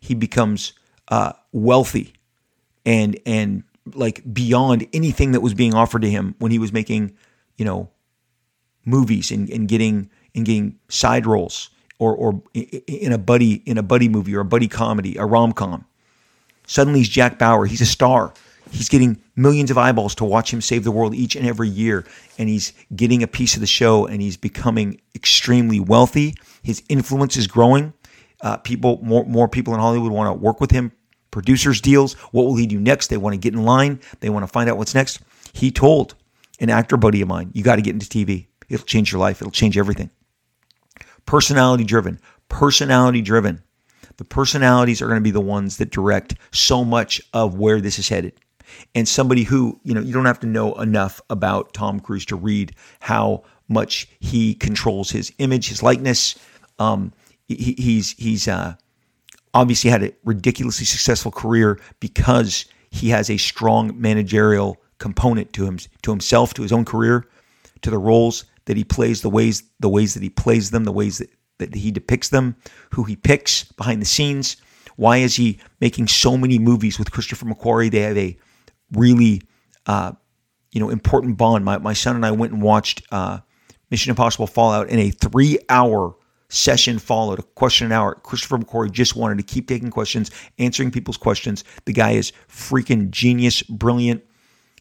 he becomes uh, wealthy and and like beyond anything that was being offered to him when he was making, you know, movies and, and getting and getting side roles or or in a buddy in a buddy movie or a buddy comedy, a rom com. Suddenly he's Jack Bauer. He's a star. he's getting millions of eyeballs to watch him save the world each and every year and he's getting a piece of the show and he's becoming extremely wealthy his influence is growing uh, people more more people in hollywood want to work with him producers deals what will he do next? They want to get in line they want to find out what's next. He told an actor buddy of mine you got to get into tv it'll change your life. It'll change everything. Personality driven personality driven. The personalities are going to be the ones that direct so much of where this is headed. And somebody who you know you don't have to know enough about Tom Cruise to read how much he controls his image, his likeness. Um, he, he's he's uh, obviously had a ridiculously successful career because he has a strong managerial component to him to himself, to his own career, to the roles that he plays, the ways the ways that he plays them, the ways that, that he depicts them, who he picks behind the scenes. Why is he making so many movies with Christopher McQuarrie? They have a really, uh, you know, important bond. My, my son and I went and watched uh, Mission Impossible Fallout in a three hour session followed, a question an hour. Christopher McQuarrie just wanted to keep taking questions, answering people's questions. The guy is freaking genius, brilliant.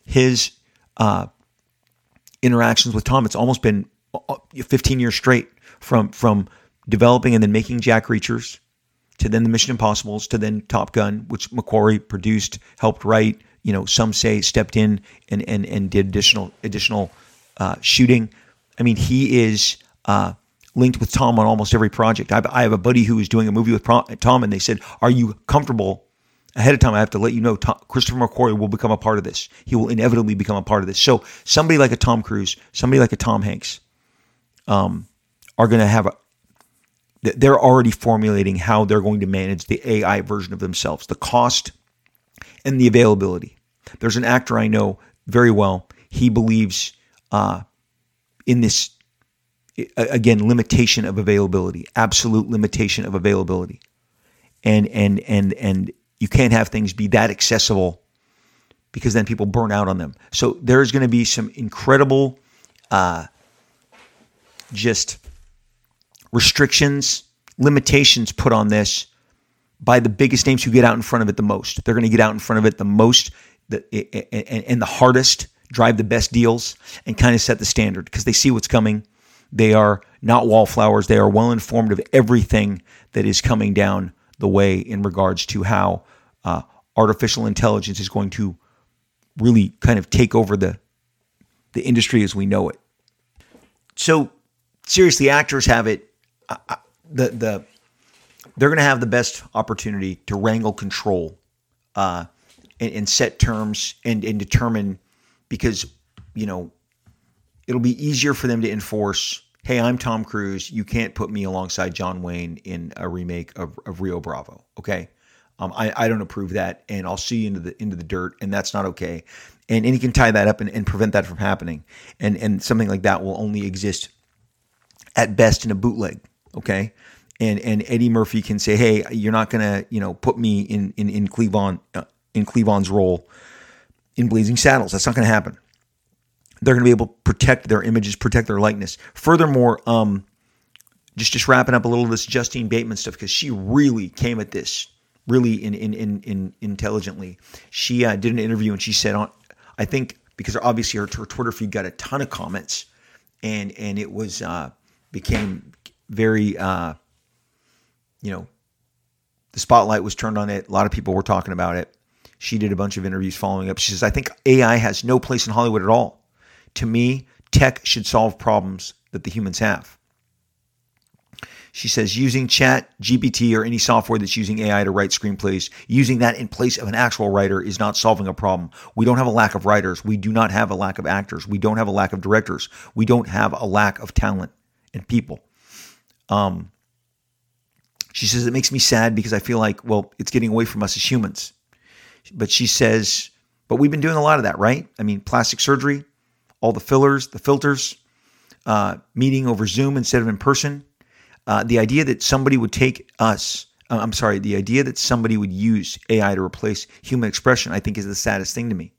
His uh, interactions with Tom, it's almost been uh, 15 years straight from from developing and then making Jack Reachers to then the Mission Impossibles to then Top Gun, which McQuarrie produced, helped write, you know, some say stepped in and and and did additional additional uh, shooting. I mean, he is uh, linked with Tom on almost every project. I have, I have a buddy who is doing a movie with Tom, and they said, "Are you comfortable?" Ahead of time, I have to let you know Tom, Christopher McQuarrie will become a part of this. He will inevitably become a part of this. So, somebody like a Tom Cruise, somebody like a Tom Hanks, um, are going to have a. They're already formulating how they're going to manage the AI version of themselves. The cost and the availability. There's an actor I know very well. He believes uh, in this again limitation of availability, absolute limitation of availability, and and and and you can't have things be that accessible because then people burn out on them. So there's going to be some incredible, uh, just restrictions, limitations put on this by the biggest names who get out in front of it the most. They're going to get out in front of it the most the, and, and the hardest, drive the best deals, and kind of set the standard because they see what's coming. They are not wallflowers. They are well informed of everything that is coming down the way in regards to how uh, artificial intelligence is going to really kind of take over the the industry as we know it. So seriously, actors have it. Uh, uh the the they're going to have the best opportunity to wrangle control uh, and, and, set terms and, and determine because you know it'll be easier for them to enforce hey i'm tom cruise. You can't put me alongside john wayne in a remake of, of rio bravo. Okay? Um, I, I don't approve that and i'll see you into the into the dirt and that's not okay. And, and he can tie that up and, and prevent that from happening. And and something like that will only exist at best in a bootleg okay? And and Eddie Murphy can say, "Hey, you're not gonna, you know, put me in in in Cleavon uh, in Cleavon's role in Blazing Saddles. That's not to happen. They're going to be able to protect their images, protect their likeness. Furthermore, um, just just wrapping up a little of this Justine Bateman stuff because she really came at this really in in in, in intelligently. She uh, did an interview and she said on, I think because obviously her, her Twitter feed got a ton of comments, and and it was uh, became very. Uh, you know, the spotlight was turned on it. A lot of people were talking about it. She did a bunch of interviews following up. She says, I think AI has no place in Hollywood at all. To me, tech should solve problems that the humans have. She says using chat, GPT, or any software that's using AI to write screenplays, using that in place of an actual writer is not solving a problem. We don't have a lack of writers. We do not have a lack of actors. We don't have a lack of directors. We don't have a lack of talent and people. Um, she says, It makes me sad because I feel like, well, it's getting away from us as humans. But she says, But we've been doing a lot of that, right? I mean, plastic surgery, all the fillers, the filters, uh, meeting over Zoom instead of in person. Uh, the idea that somebody would take us, uh, I'm sorry, the idea that somebody would use AI to replace human expression, I think is the saddest thing to me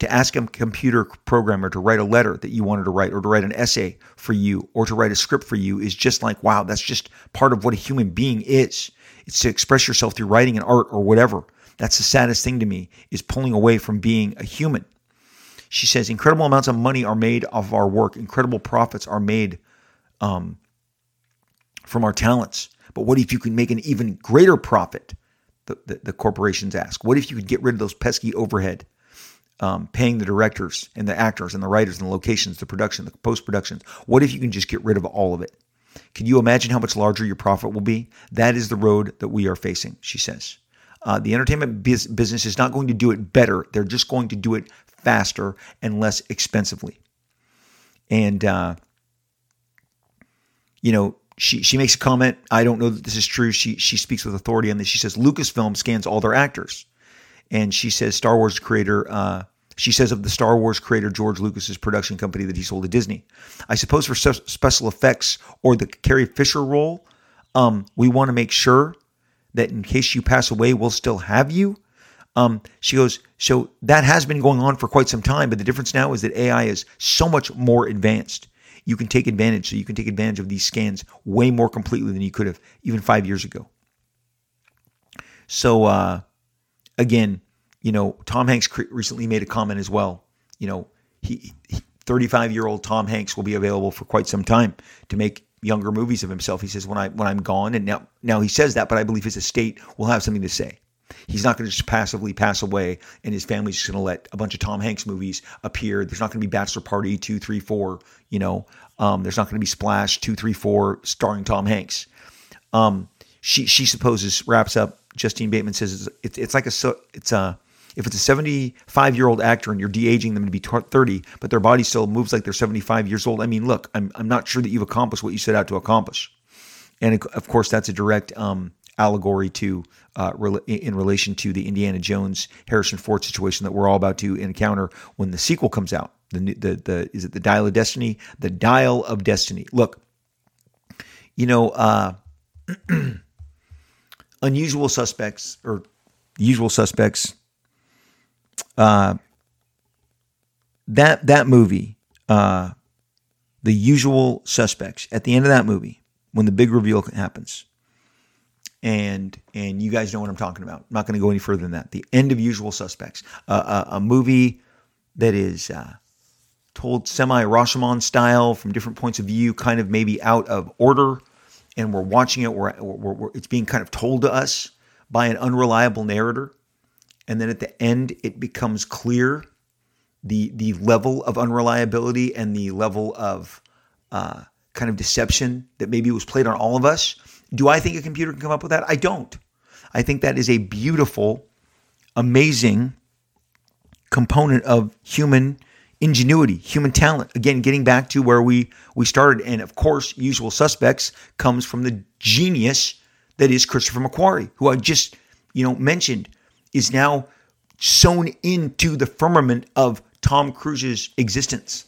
to ask a computer programmer to write a letter that you wanted to write or to write an essay for you or to write a script for you is just like, wow, that's just part of what a human being is. It's to express yourself through writing and art or whatever. That's the saddest thing to me is pulling away from being a human. She says incredible amounts of money are made of our work. Incredible profits are made um, from our talents. But what if you can make an even greater profit? The, the, the corporations ask. What if you could get rid of those pesky overhead, um, paying the directors and the actors and the writers and the locations, the production, the post production? What if you can just get rid of all of it? Can you imagine how much larger your profit will be? That is the road that we are facing, she says. Uh, the entertainment biz- business is not going to do it better. They're just going to do it faster and less expensively. And, uh, you know, she, she makes a comment. I don't know that this is true. She, she speaks with authority on this. She says Lucasfilm scans all their actors. And she says Star Wars creator uh, she says of the Star Wars creator George Lucas's production company that he sold to Disney. I suppose for special effects or the Carrie Fisher role, um, we want to make sure that in case you pass away, we'll still have you. Um, she goes, so that has been going on for quite some time, but the difference now is that AI is so much more advanced. You can take advantage, so you can take advantage of these scans way more completely than you could have even five years ago. So, uh, again, you know, Tom Hanks recently made a comment as well. You know, he, 35 year old Tom Hanks will be available for quite some time to make younger movies of himself. He says when I when I'm gone, and now now he says that, but I believe his estate will have something to say. He's not going to just passively pass away, and his family's just going to let a bunch of Tom Hanks movies appear. There's not going to be Bachelor Party two, three, four. You know, um, there's not going to be Splash two, three, four starring Tom Hanks. Um, she she supposes wraps up. Justine Bateman says it's, it's, it's like a it's a if it's a 75 year old actor and you're de aging them to be 30, but their body still moves like they're 75 years old, I mean, look, I'm, I'm not sure that you've accomplished what you set out to accomplish. And of course, that's a direct um, allegory to uh, in relation to the Indiana Jones Harrison Ford situation that we're all about to encounter when the sequel comes out. The, the, the is it the Dial of Destiny? The Dial of Destiny. Look, you know, uh, unusual suspects or usual suspects uh, that that movie, uh, the usual suspects. At the end of that movie, when the big reveal happens, and and you guys know what I'm talking about. I'm not going to go any further than that. The end of Usual Suspects, uh, a, a, movie that is uh, told semi Rashomon style from different points of view, kind of maybe out of order, and we're watching it. We're, we're, we're it's being kind of told to us by an unreliable narrator and then at the end it becomes clear the the level of unreliability and the level of uh, kind of deception that maybe was played on all of us. Do I think a computer can come up with that? I don't. I think that is a beautiful, amazing component of human ingenuity, human talent. Again, getting back to where we we started, and of course, usual suspects comes from the genius that is Christopher McQuarrie, who I just you know mentioned is now sewn into the firmament of Tom Cruise's existence.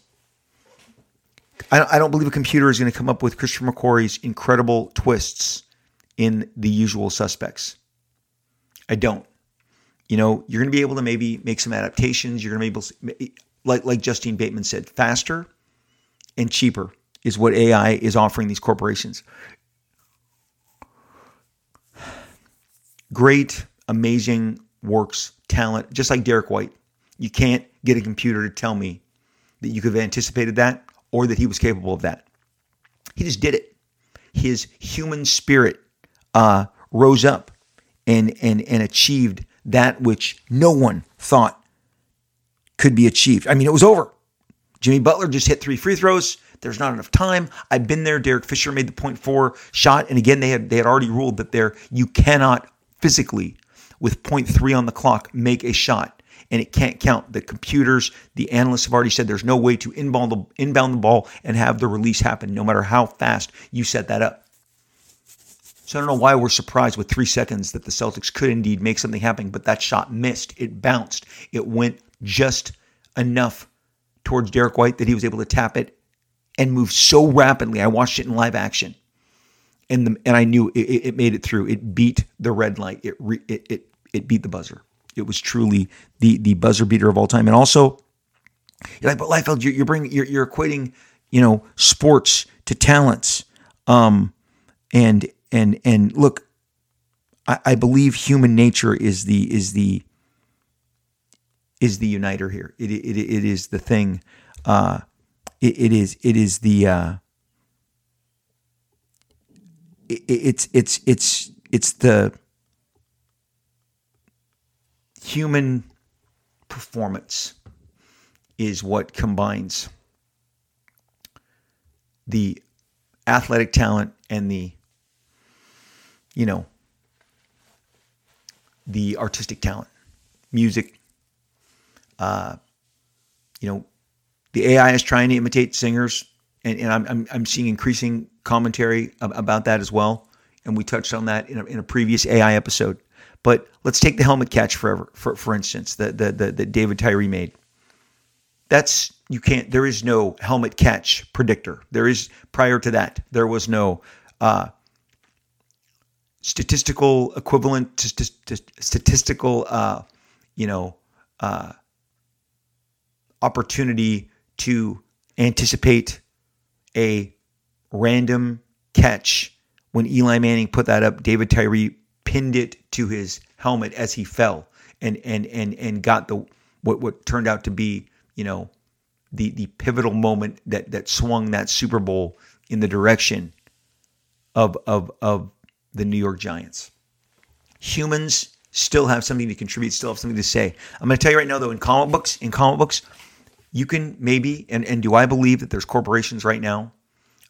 I don't believe a computer is going to come up with Christopher McQuarrie's incredible twists in the usual suspects. I don't. You know, you're going to be able to maybe make some adaptations. You're going to be able to, like, like Justine Bateman said, faster and cheaper is what AI is offering these corporations. Great, amazing works, talent, just like Derrick White. You can't get a computer to tell me that you could have anticipated that or that he was capable of that. He just did it. His human spirit uh, rose up and, and, and achieved that which no one thought could be achieved. I mean, it was over. Jimmy Butler just hit three free throws. There's not enough time. I've been there. Derek Fisher made the point four shot, and again, they had they had already ruled that there you cannot physically with 0.3 on the clock make a shot and it can't count. The computers, the analysts have already said there's no way to inbound the, inbound the ball and have the release happen, no matter how fast you set that up. So I don't know why we're surprised with three seconds that the Celtics could indeed make something happen, but that shot missed. It bounced. It went just enough towards Derrick White that he was able to tap it and move so rapidly. I watched it in live action. And, the, and I knew it, it made it through. It beat the red light. It, re, it, it it beat the buzzer. It was truly the the buzzer beater of all time. And also, you're like, but Liefeld, you're, you're bringing you're, you're equating you know sports to talents. Um, and and and look, I, I believe human nature is the is the is the uniter here. It it, it is the thing. Uh, it, it is it is the uh, it, it's it's it's it's the human performance is what combines the athletic talent and the you know the artistic talent. Music uh you know the ai is trying to imitate singers and, and I'm, I'm, I'm seeing increasing commentary about that as well. And we touched on that in a, in a previous ai episode but let's take the helmet catch forever for, for instance that the, the, david tyree made. That's you can't there is no helmet catch predictor. There is prior to that there was no uh, statistical equivalent to, to statistical uh, you know uh, opportunity to anticipate a random catch when Eli Manning put that up. David Tyree pinned it to his helmet as he fell and and and and got the what what turned out to be you know, the the pivotal moment that that swung that Super Bowl in the direction of of of the New York Giants. Humans still have something to contribute, still have something to say. I'm going to tell you right now, though, in comic books, in comic books, you can maybe and and do I believe that there's corporations right now?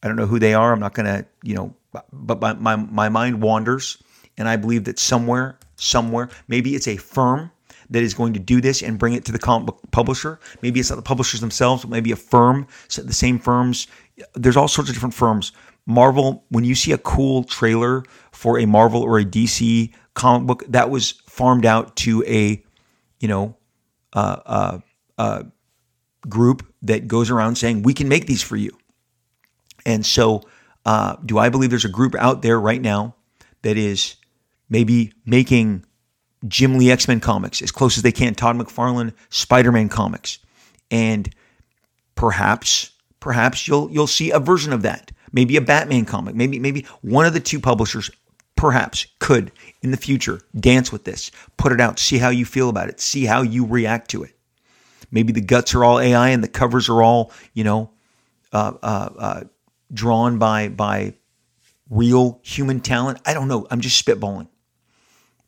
I don't know who they are. I'm not going to, you know, but my, my my mind wanders, and I believe that somewhere, somewhere, maybe it's a firm that is going to do this and bring it to the comic book publisher. Maybe it's not the publishers themselves, but maybe a firm, the same firms. There's all sorts of different firms. Marvel, when you see a cool trailer for a Marvel or a DC comic book, that was farmed out to a, you know, uh, uh, uh, group that goes around saying, we can make these for you. And so, uh, do I believe there's a group out there right now that is maybe making Jim Lee X Men comics as close as they can, Todd McFarlane Spider Man comics, and perhaps perhaps you'll you'll see a version of that. Maybe a Batman comic. Maybe maybe one of the two publishers perhaps could in the future dance with this, put it out, see how you feel about it, see how you react to it. Maybe the guts are all AI and the covers are all you know uh, uh, uh, drawn by by real human talent. I don't know. I'm just spitballing.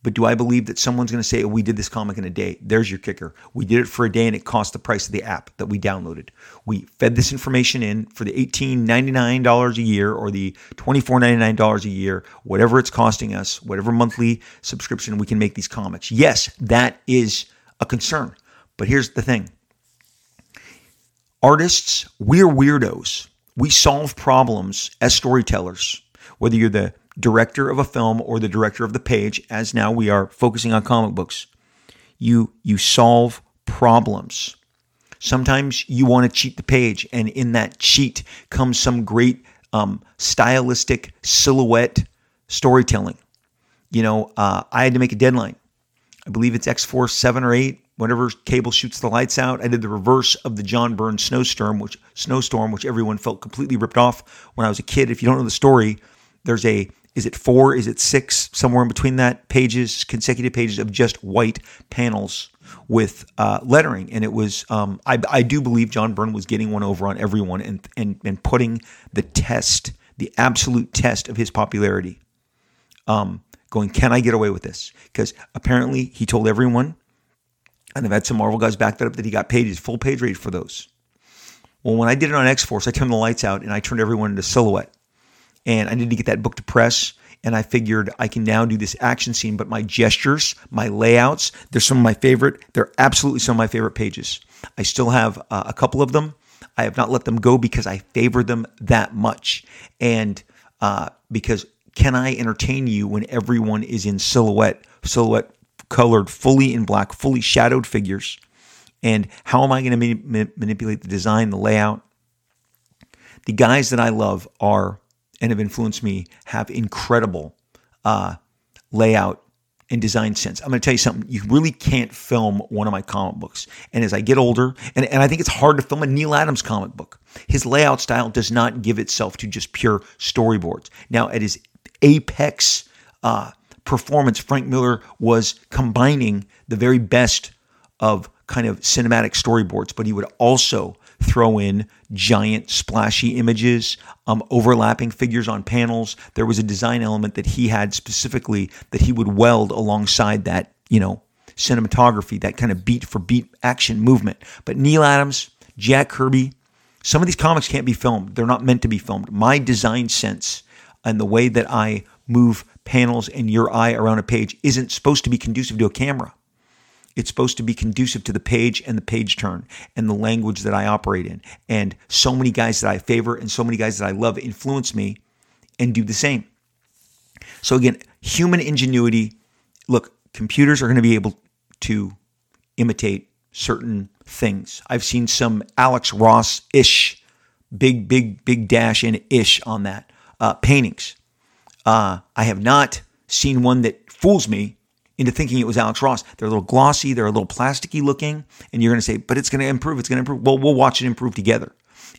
But do I believe that someone's going to say, oh, we did this comic in a day? There's your kicker. We did it for a day and it cost the price of the app that we downloaded. We fed this information in for the $18.99 a year or the $24.99 a year, whatever it's costing us, whatever monthly subscription we can make these comics. Yes, that is a concern. But here's the thing artists, we're weirdos. We solve problems as storytellers, whether you're the director of a film or the director of the page, as now we are focusing on comic books, you you solve problems. Sometimes you want to cheat the page, and in that cheat comes some great um, stylistic silhouette storytelling. You know, uh, I had to make a deadline. I believe it's X Force seven or eight. Whenever cable shoots the lights out, I did the reverse of the John Byrne snowstorm, which snowstorm, which everyone felt completely ripped off when I was a kid. If you don't know the story, there's a is it four? Is it six? Somewhere in between that, pages, consecutive pages of just white panels with uh, lettering, and it was. Um, I, I do believe John Byrne was getting one over on everyone and and and putting the test, the absolute test of his popularity. Um, going, can I get away with this? Because apparently he told everyone, and I've had some Marvel guys back that up that he got paid his full page rate for those. Well, when I did it on X Force, I turned the lights out and I turned everyone into silhouette and I need to get that book to press. And I figured I can now do this action scene, but my gestures, my layouts, they're some of my favorite. They're absolutely some of my favorite pages. I still have uh, a couple of them. I have not let them go because I favor them that much. And uh, because can I entertain you when everyone is in silhouette, silhouette colored, fully in black, fully shadowed figures? And how am I going to ma- manipulate the design, the layout? The guys that I love are and have influenced me have incredible uh, layout and design sense. I'm going to tell you something. You really can't film one of my comic books. And as I get older, and, and I think it's hard to film a Neal Adams comic book, his layout style does not give itself to just pure storyboards. Now, at his apex uh, performance, Frank Miller was combining the very best of kind of cinematic storyboards, but he would also throw in giant splashy images, um, overlapping figures on panels. There was a design element that he had specifically that he would weld alongside that, you know, cinematography, that kind of beat for beat action movement. But Neal Adams, Jack Kirby, some of these comics can't be filmed. They're not meant to be filmed. My design sense and the way that I move panels and your eye around a page isn't supposed to be conducive to a camera. It's supposed to be conducive to the page and the page turn and the language that I operate in. And so many guys that I favor and so many guys that I love influence me and do the same. So again, human ingenuity. Look, computers are going to be able to imitate certain things. I've seen some Alex Ross ish, big, big, big dash in ish on that uh, paintings. Uh, I have not seen one that fools me into thinking it was Alex Ross. They're a little glossy, they're a little plasticky looking, and you're going to say, but it's going to improve, it's going to improve. Well, we'll watch it improve together.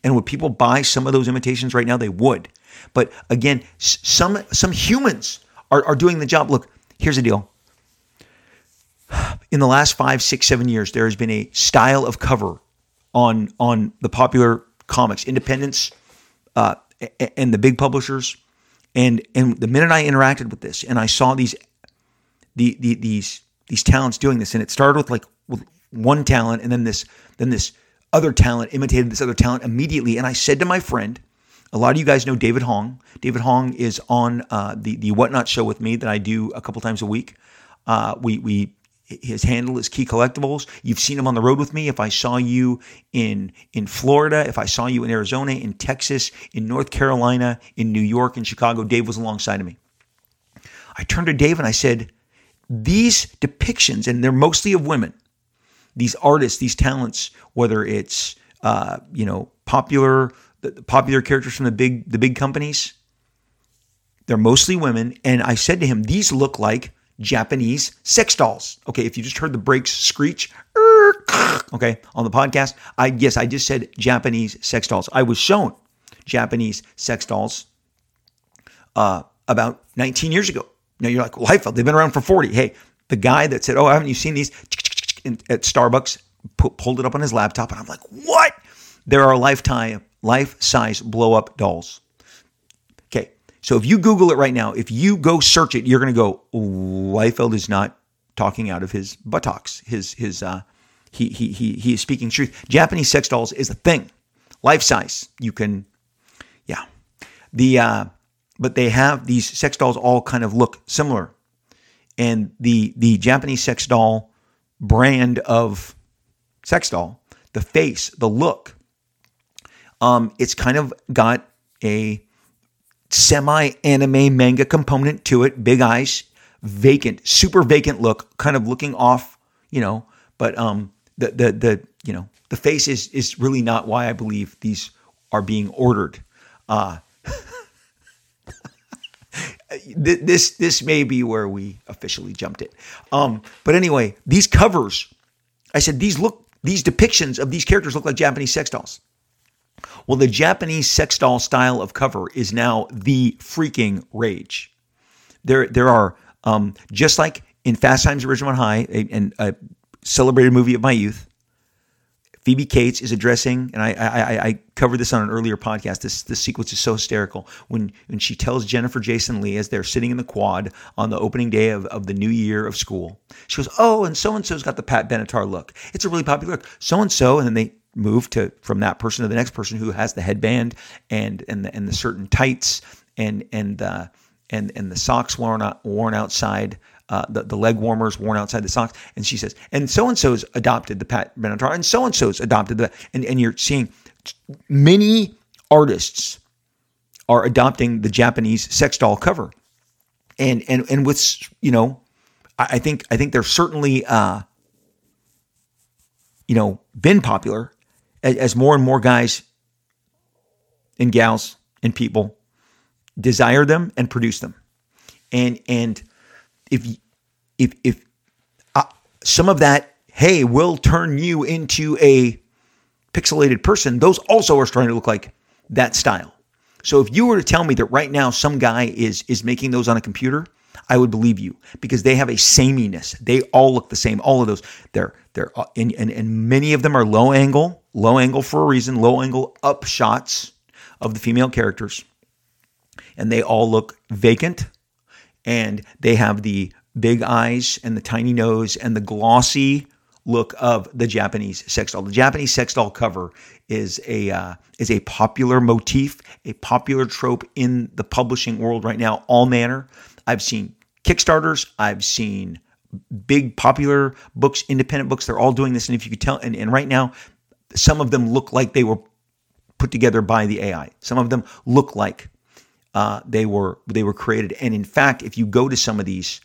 And would people buy some of those imitations right now? They would. But again, some some humans are, are doing the job. Look, here's the deal. In the last five, six, seven years, there has been a style of cover on on the popular comics, independents, uh, and the big publishers. And and the minute I interacted with this, and I saw these the, the these these talents doing this, and it started with like with one talent, and then this then this other talent imitated this other talent immediately. And I said to my friend, a lot of you guys know David Hong. David Hong is on uh, the the Whatnot show with me that I do a couple times a week. Uh, we we his handle is Key Collectibles. You've seen him on the road with me. If I saw you in in Florida, if I saw you in Arizona, in Texas, in North Carolina, in New York, in Chicago, Dave was alongside of me. I turned to Dave and I said, these depictions, and they're mostly of women, these artists, these talents, whether it's uh, you know popular the, popular characters from the big the big companies, they're mostly women. And I said to him, these look like Japanese sex dolls. Okay, if you just heard the brakes screech, okay, on the podcast, I yes, I just said Japanese sex dolls. I was shown Japanese sex dolls uh, about 19 years ago. Now you're like, Liefeld, they've been around for 40. Hey, the guy that said, Oh, haven't you seen these at Starbucks? pulled it up on his laptop, and I'm like, What? There are lifetime, life size blow up dolls. Okay, so if you Google it right now, if you go search it, you're going to go, Liefeld is not talking out of his buttocks. His, his, uh, he, he, he, he is speaking truth. Japanese sex dolls is a thing, life size. You can, yeah. The, uh, but they have these sex dolls all kind of look similar. And the the Japanese sex doll brand of sex doll, the face, the look, um, it's kind of got a semi anime manga component to it. Big eyes, vacant, super vacant look, kind of looking off, you know. But um, the the the you know the face is is really not why I believe these are being ordered. Uh, this this may be where we officially jumped it. Um, but anyway, these covers, I said these look these depictions of these characters look like Japanese sex dolls. Well, the Japanese sex doll style of cover is now the freaking rage. There there are um, just like in Fast Times at Ridgemont High, a, a celebrated movie of my youth. Phoebe Cates is addressing, and I, I, I covered this on an earlier podcast. This this sequence is so hysterical when when she tells Jennifer Jason Leigh as they're sitting in the quad on the opening day of, of the new year of school. She goes, "Oh, and so and so's got the Pat Benatar look. It's a really popular look. So and so," and then they move to from that person to the next person who has the headband and and the, and the certain tights and and uh, and and the socks worn out, worn outside uh, the, the leg warmers worn outside the socks. And she says, and so and so's adopted the Pat Benatar, and so and so's adopted the, and, and you're seeing many artists are adopting the Japanese sex doll cover. And, and, and with, you know, I, I think, I think they're certainly, uh, you know, been popular as, as more and more guys and gals and people desire them and produce them. And, and, if if if uh, some of that hey will turn you into a pixelated person those also are starting to look like that style so if you were to tell me that right now some guy is is making those on a computer I would believe you because they have a sameness. They all look the same. All of those, they're they're and, and and many of them are low angle, low angle for a reason, low angle up shots of the female characters, and they all look vacant, and they have the big eyes and the tiny nose and the glossy look of the Japanese sex doll. The Japanese sex doll cover is a uh, is a popular motif, a popular trope in the publishing world right now. All manner. I've seen Kickstarters. I've seen big popular books, independent books. They're all doing this, and if you could tell, and, and right now, some of them look like they were put together by the AI. Some of them look like uh, they were they were created. And in fact, if you go to some of these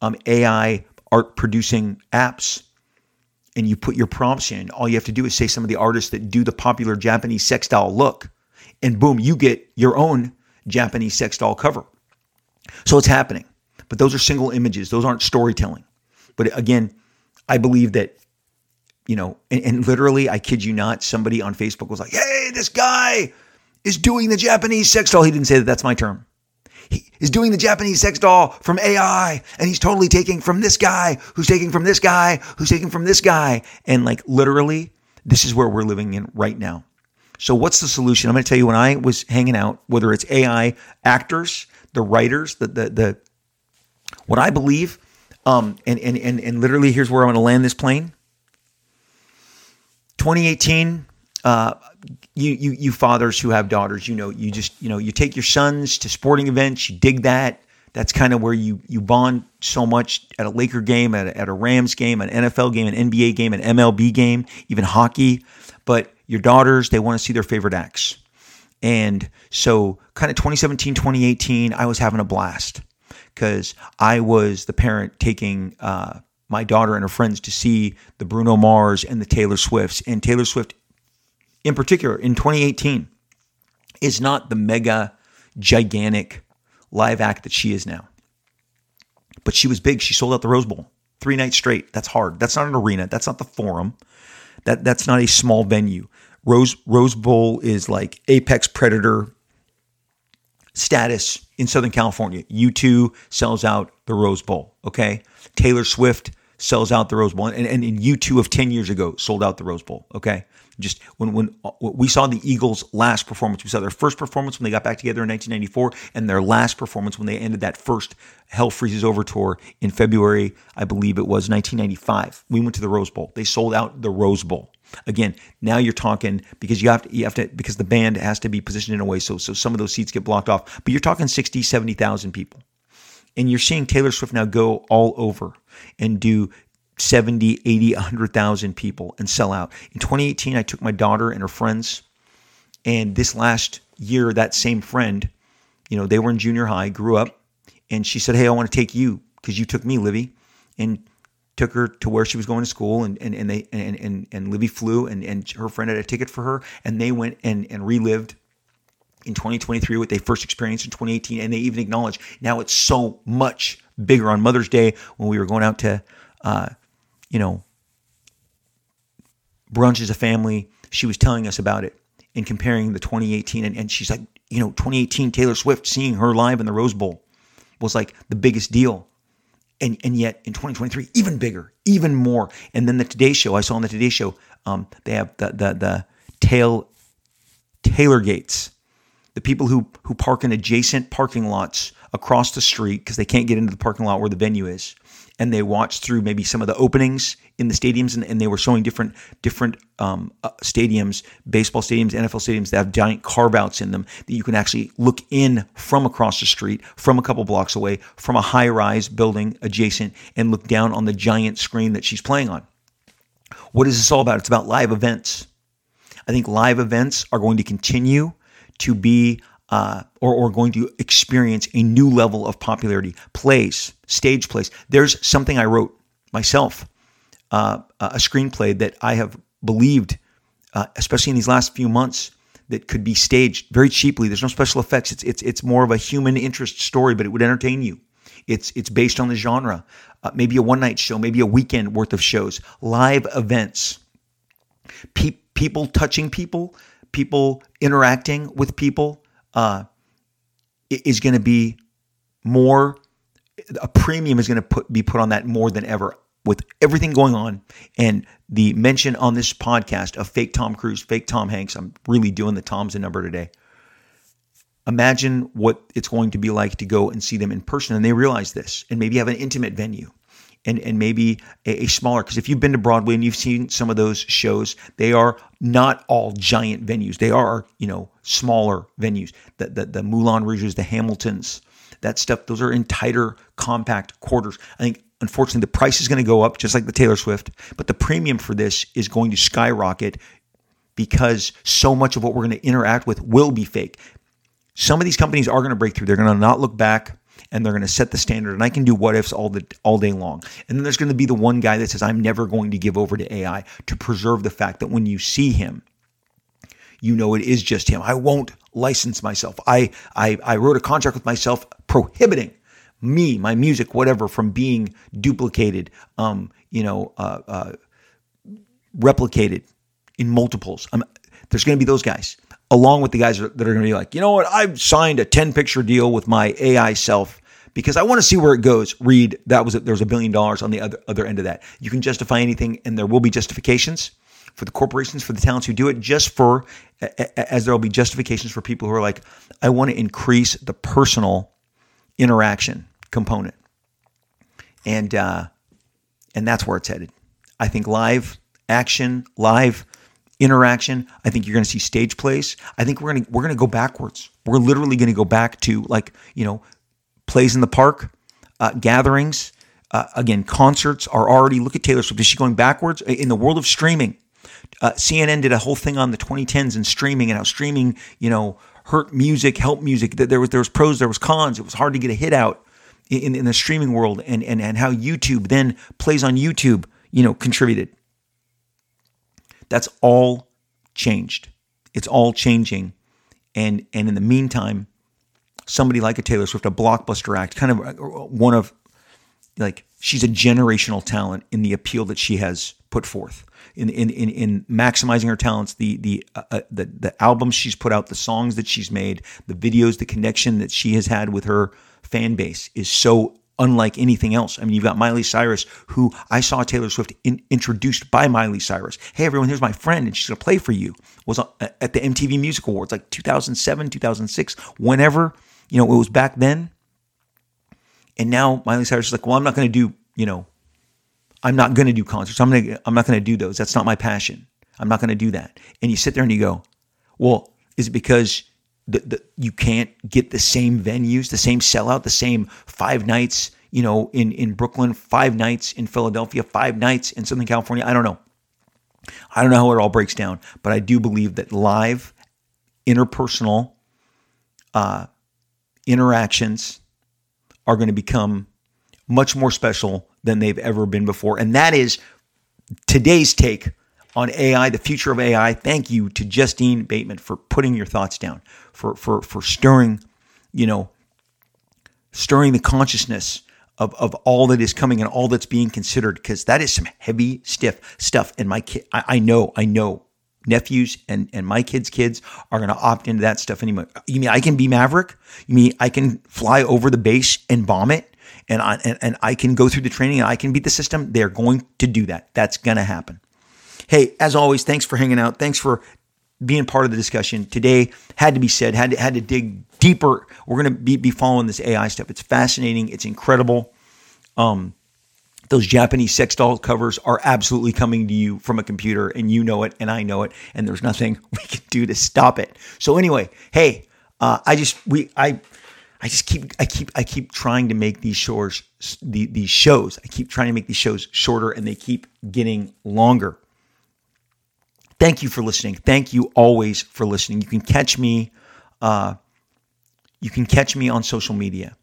um, AI art producing apps, and you put your prompts in, all you have to do is say some of the artists that do the popular Japanese sex doll look, and boom, you get your own Japanese sex doll cover. So it's happening. But those are single images, those aren't storytelling. But again, I believe that, you know, and, and literally, I kid you not, somebody on Facebook was like, hey, this guy is doing the Japanese sex doll. He didn't say that that's my term he is doing the Japanese sex doll from AI and he's totally taking from this guy who's taking from this guy who's taking from this guy. And like literally, this is where we're living in right now. So, what's the solution? I'm going to tell you when I was hanging out, whether it's AI actors, the writers, the, the, the what I believe, um, and, and, and, and literally, here's where I'm going to land this plane. 2018, uh, you, you you fathers who have daughters, you know, you just you know you take your sons to sporting events, you dig that. That's kind of where you you bond so much at a Laker game, at a, at a Rams game, an NFL game, an NBA game, an MLB game, even hockey. But your daughters, they want to see their favorite acts. And so, kind of 2017, 2018, I was having a blast because I was the parent taking uh, my daughter and her friends to see the Bruno Mars and the Taylor Swifts. And Taylor Swift in particular in 2018 is not the mega gigantic live act that she is now. But she was big. She sold out the Rose Bowl three nights straight. That's hard. That's not an arena. That's not the forum. That that's not a small venue. Rose Rose Bowl is like apex predator status in Southern California. U2 sells out the Rose Bowl. Okay. Taylor Swift sells out the Rose Bowl. And, and, and U2 of 10 years ago sold out the Rose Bowl. Okay. Just when, when uh, we saw the Eagles' last performance, we saw their first performance when they got back together in 1994, and their last performance when they ended that first Hell Freezes Over tour in February, I believe it was 1995. We went to the Rose Bowl. They sold out the Rose Bowl. Again, now you're talking because you have to you have to because the band has to be positioned in a way so so some of those seats get blocked off. But you're talking 60, 70,000 people. And you're seeing Taylor Swift now go all over and do 70, 80, 100,000 people and sell out. In 2018, I took my daughter and her friends. And this last year, that same friend, you know, they were in junior high, grew up, and she said, Hey, I want to take you because you took me, Livy. And took her to where she was going to school and and, and they and, and and Livy flew and, and her friend had a ticket for her and they went and, and relived in 2023 what they first experienced in 2018 and they even acknowledged now it's so much bigger on Mother's Day when we were going out to uh, you know, brunch as a family. She was telling us about it and comparing the 2018. And, and she's like, you know, 2018 Taylor Swift seeing her live in the Rose Bowl was like the biggest deal. And, and yet in 2023, even bigger, even more. And then the Today Show, I saw on the Today Show, um, they have the the the tail Taylor gates, the people who who park in adjacent parking lots across the street because they can't get into the parking lot where the venue is and they watched through maybe some of the openings in the stadiums and, and they were showing different different um, uh, stadiums baseball stadiums nfl stadiums that have giant carve outs in them that you can actually look in from across the street from a couple blocks away from a high rise building adjacent and look down on the giant screen that she's playing on. What is this all about? It's about live events. I think live events are going to continue to be uh, or, or going to experience a new level of popularity. Plays, stage plays. There's something I wrote myself, uh, a screenplay that I have believed, uh, especially in these last few months, that could be staged very cheaply. There's no special effects. It's it's it's more of a human interest story, but it would entertain you. It's it's based on the genre. Uh, maybe a one night show, maybe a weekend worth of shows, live events, Pe- people touching people, people interacting with people uh, is going to be more a premium is going to put be put on that more than ever with everything going on and the mention on this podcast of fake Tom Cruise, fake Tom Hanks. I'm really doing the Tom's a number today. Imagine what it's going to be like to go and see them in person and they realize this and maybe have an intimate venue and, and maybe a, a smaller because if you've been to Broadway and you've seen some of those shows, they are not all giant venues. They are, you know, smaller venues. The the, the Moulin Rouges, the Hamiltons, that stuff, those are in tighter, compact quarters. I think unfortunately the price is going to go up just like the Taylor Swift, but the premium for this is going to skyrocket because so much of what we're going to interact with will be fake. Some of these companies are going to break through. They're going to not look back and they're going to set the standard and I can do what ifs all the all day long. And then there's going to be the one guy that says I'm never going to give over to AI to preserve the fact that when you see him you know it is just him. I won't license myself. I I I wrote a contract with myself prohibiting me, my music, whatever, from being duplicated, um, you know, uh, uh, replicated in multiples. I'm, there's going to be those guys along with the guys that are going to be like, you know what? I've signed a 10 picture deal with my AI self because I want to see where it goes. Read that was there's a billion dollars on the other other end of that. You can justify anything, and there will be justifications for the corporations, for the talents who do it, just for as there will be justifications for people who are like, I want to increase the personal interaction component, and uh, and that's where it's headed. I think live action, live interaction. I think you're going to see stage plays. I think we're going to we're going to go backwards. We're literally going to go back to like you know plays in the park, uh, gatherings. Uh, again, concerts are already. Look at Taylor Swift. Is she going backwards in the world of streaming? Uh, CNN did a whole thing on the 2010s and streaming and how streaming, you know, hurt music, help music. There was there was pros, there was cons. It was hard to get a hit out in, in the streaming world, and and and how YouTube then plays on YouTube, you know, contributed. That's all changed. It's all changing. And and in the meantime, somebody like a Taylor Swift, a blockbuster act, kind of uh, one of like she's a generational talent in the appeal that she has put forth in in in, in maximizing her talents the the uh, uh the the albums she's put out the songs that she's made the videos the connection that she has had with her fan base is so unlike anything else. I mean, you've got Miley Cyrus, who I saw Taylor Swift in, introduced by Miley Cyrus. Hey, everyone, here's my friend, and she's gonna play for you. Was at the MTV Music Awards, like 2007, 2006, whenever you know it was back then. And now Miley Cyrus is like, well, I'm not gonna do, you know, I'm not gonna do concerts. I'm gonna, I'm not gonna do those. That's not my passion. I'm not gonna do that. And you sit there and you go, well, is it because the, the, you can't get the same venues, the same sellout, the same five nights, you know, in, in Brooklyn, five nights in Philadelphia, five nights in Southern California. I don't know. I don't know how it all breaks down, but I do believe that live interpersonal uh, interactions are going to become much more special than they've ever been before. And that is today's take on AI, the future of AI. Thank you to Justine Bateman for putting your thoughts down, for for for stirring, you know, stirring the consciousness of, of all that is coming and all that's being considered, because that is some heavy, stiff stuff. And my kid, I, I know, I know nephews and, and my kids' kids are going to opt into that stuff anymore. You mean I can be Maverick? You mean I can fly over the base and bomb it? And I, and, and I can go through the training and I can beat the system. They're going to do that. That's going to happen. Hey, as always, thanks for hanging out. Thanks for being part of the discussion today. Had to be said. Had to, had to dig deeper. We're going to be, be following this AI stuff. It's fascinating. It's incredible. Um, those Japanese sex doll covers are absolutely coming to you from a computer, and you know it, and I know it, and there's nothing we can do to stop it. So anyway, hey, uh, I just we I I just keep I keep I keep trying to make these the, these shows. I keep trying to make these shows shorter, and they keep getting longer. Thank you for listening. Thank you always for listening. You can catch me. Uh, you can catch me on social media.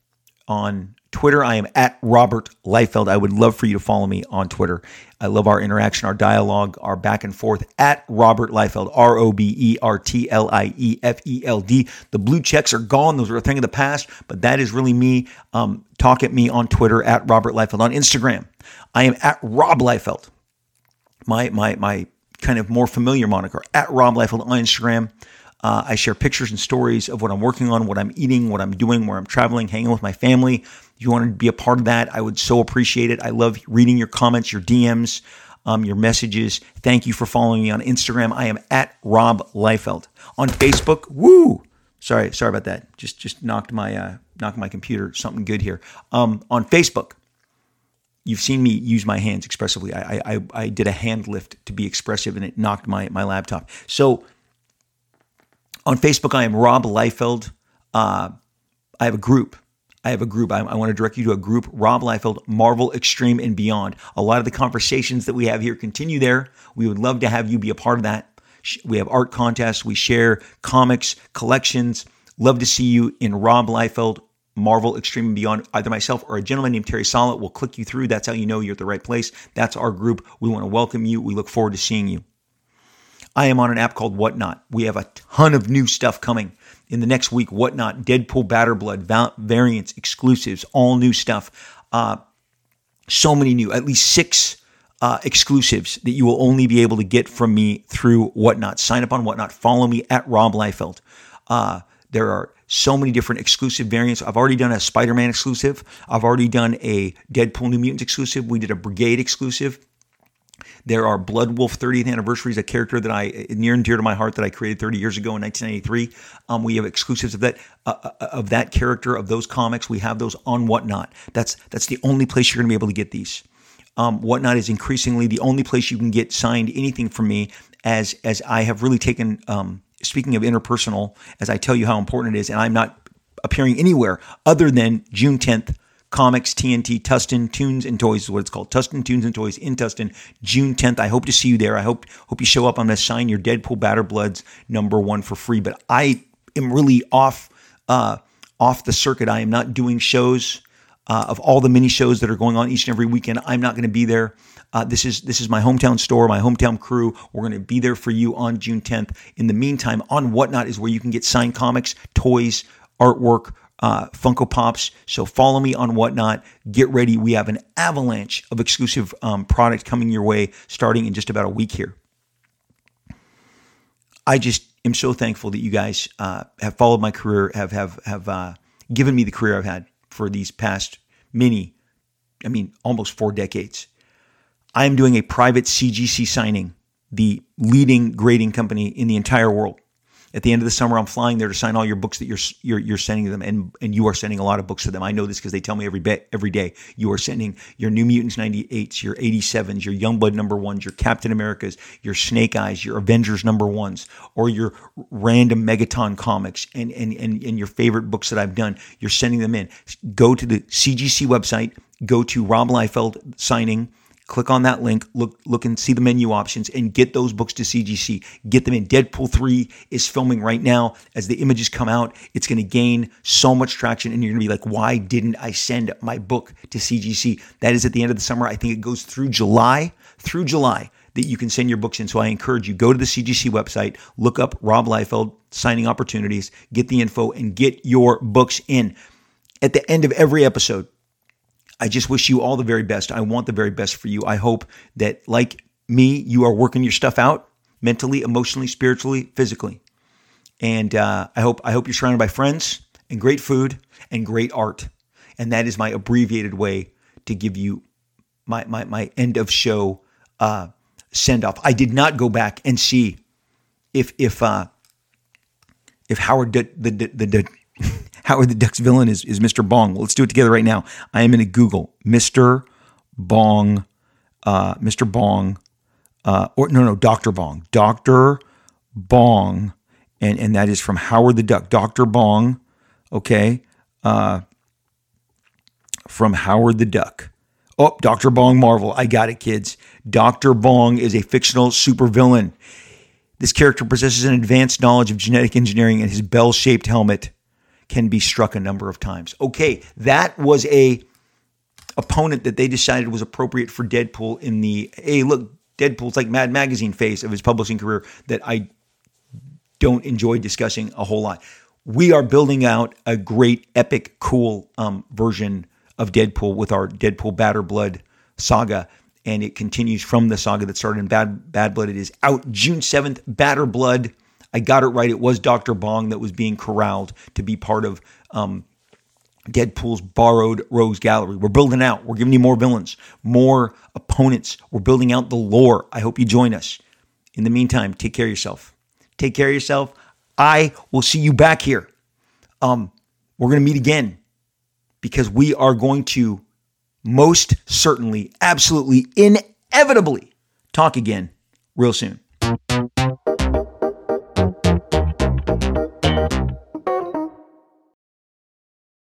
On Twitter, I am at Robert Liefeld. I would love for you to follow me on Twitter. I love our interaction, our dialogue, our back and forth at Robert Liefeld, R O B E R T L I E F E L D. The blue checks are gone; those are a thing of the past. But that is really me. Um, talk at me on Twitter at Robert Liefeld. On Instagram, I am at Rob Liefeld. My my my kind of more familiar moniker at Rob Liefeld on Instagram. Uh, I share pictures and stories of what I'm working on, what I'm eating, what I'm doing, where I'm traveling, hanging with my family, you want to be a part of that, I would so appreciate it. I love reading your comments, your DMs, um, your messages. Thank you for following me on Instagram. I am at Rob Liefeld. On Facebook, woo! Sorry, sorry about that. Just just knocked my uh, knocked my computer. Something good here. Um, on Facebook, you've seen me use my hands expressively. I, I I did a hand lift to be expressive, and it knocked my my laptop. So on Facebook, I am Rob Liefeld. Uh, I have a group. I have a group. I, I, want to direct you to a group, Rob Liefeld, Marvel Extreme and Beyond. A lot of the conversations that we have here continue there. We would love to have you be a part of that. We have art contests. We share comics, collections. Love to see you in Rob Liefeld, Marvel Extreme and Beyond. Either myself or a gentleman named Terry Solid will click you through. That's how you know you're at the right place. That's our group. We want to welcome you. We look forward to seeing you. I am on an app called Whatnot. We have a ton of new stuff coming in the next week. Whatnot, Deadpool Badder Blood, variants, exclusives, all new stuff. Uh, so many new, at least six uh, exclusives that you will only be able to get from me through Whatnot. Sign up on Whatnot. Follow me at Rob Liefeld. Uh, there are so many different exclusive variants. I've already done a Spider Man exclusive. I've already done a Deadpool New Mutants exclusive. We did a Brigade exclusive. There are Blood Wolf 30th anniversaries, a character that I near and dear to my heart that I created 30 years ago in 1993. Um, we have exclusives of that uh, uh, of that character of those comics. We have those on Whatnot. That's that's the only place you're going to be able to get these. Um, Whatnot is increasingly the only place you can get signed anything from me, as as I have really taken. Um, speaking of interpersonal, as I tell you how important it is, and I'm not appearing anywhere other than June 10th Comics, TNT, Tustin, Toons and Toys is what it's called. Tustin, Toons and Toys in Tustin, June 10th. I hope to see you there. I hope hope you show up. I'm going to sign your Deadpool Batter Bloods number one for free. But I am really off uh, off the circuit. I am not doing shows uh, of all the mini shows that are going on each and every weekend. I'm not going to be there. Uh, this is this is my hometown store, my hometown crew. We're going to be there for you on June 10th. In the meantime, on Whatnot is where you can get signed comics, toys, artwork, uh, Funko Pops. So follow me on Whatnot. Get ready. We have an avalanche of exclusive um, product coming your way starting in just about a week here. I just am so thankful that you guys uh, have followed my career, have have have uh, given me the career I've had for these past many, I mean, almost four decades. I am doing a private CGC signing, the leading grading company in the entire world at the end of the summer, I'm flying there to sign all your books that you're you're, you're sending them, and and you are sending a lot of books to them. I know this because they tell me every bit every day. You are sending your New Mutants 98s, your 87s, your Youngblood number ones, your Captain Americas, your Snake Eyes, your Avengers number ones, or your random Megaton comics, and and and, and your favorite books that I've done. You're sending them in. Go to the CGC website. Go to Rob Liefeld signing Click on that link, look look and see the menu options and get those books to CGC. Get them in. Deadpool 3 is filming right now. As the images come out, it's going to gain so much traction and you're going to be like, "Why didn't I send my book to CGC?" That is at the end of the summer. I think it goes through July, through July that you can send your books in. So I encourage you go to the CGC website, look up Rob Liefeld signing opportunities, get the info and get your books in. At the end of every episode, I just wish you all the very best. I want the very best for you. I hope that, like me, you are working your stuff out mentally, emotionally, spiritually, physically. And uh, I hope I hope you're surrounded by friends and great food and great art. And that is my abbreviated way to give you my my, my end of show uh, send off. I did not go back and see if if uh, if Howard the the, the, the Howard the Duck's villain is, is Mr. Bong. Let's do it together right now. I am in a Google. Mr. Bong, uh, Mr. Bong, uh, or no, no, Dr. Bong. Dr. Bong, and, and that is from Howard the Duck. Dr. Bong, okay, uh, from Howard the Duck. Oh, Dr. Bong Marvel. I got it, kids. Dr. Bong is a fictional supervillain. This character possesses an advanced knowledge of genetic engineering, and his bell shaped helmet can be struck a number of times. Okay, that was a opponent that they decided was appropriate for Deadpool in the hey, look, Deadpool's like Mad Magazine phase of his publishing career that I don't enjoy discussing a whole lot. We are building out a great, epic, cool um, version of Deadpool with our Deadpool Badder Blood saga. And it continues from the saga that started in Bad Bad Blood. It is out June 7th, Badder Blood I got it right. It was Dr. Bong that was being corralled to be part of um, Deadpool's borrowed Rogues Gallery. We're building out. We're giving you more villains, more opponents. We're building out the lore. I hope you join us. In the meantime, take care of yourself. Take care of yourself. I will see you back here. Um, we're going to meet again because we are going to most certainly, absolutely, inevitably talk again real soon.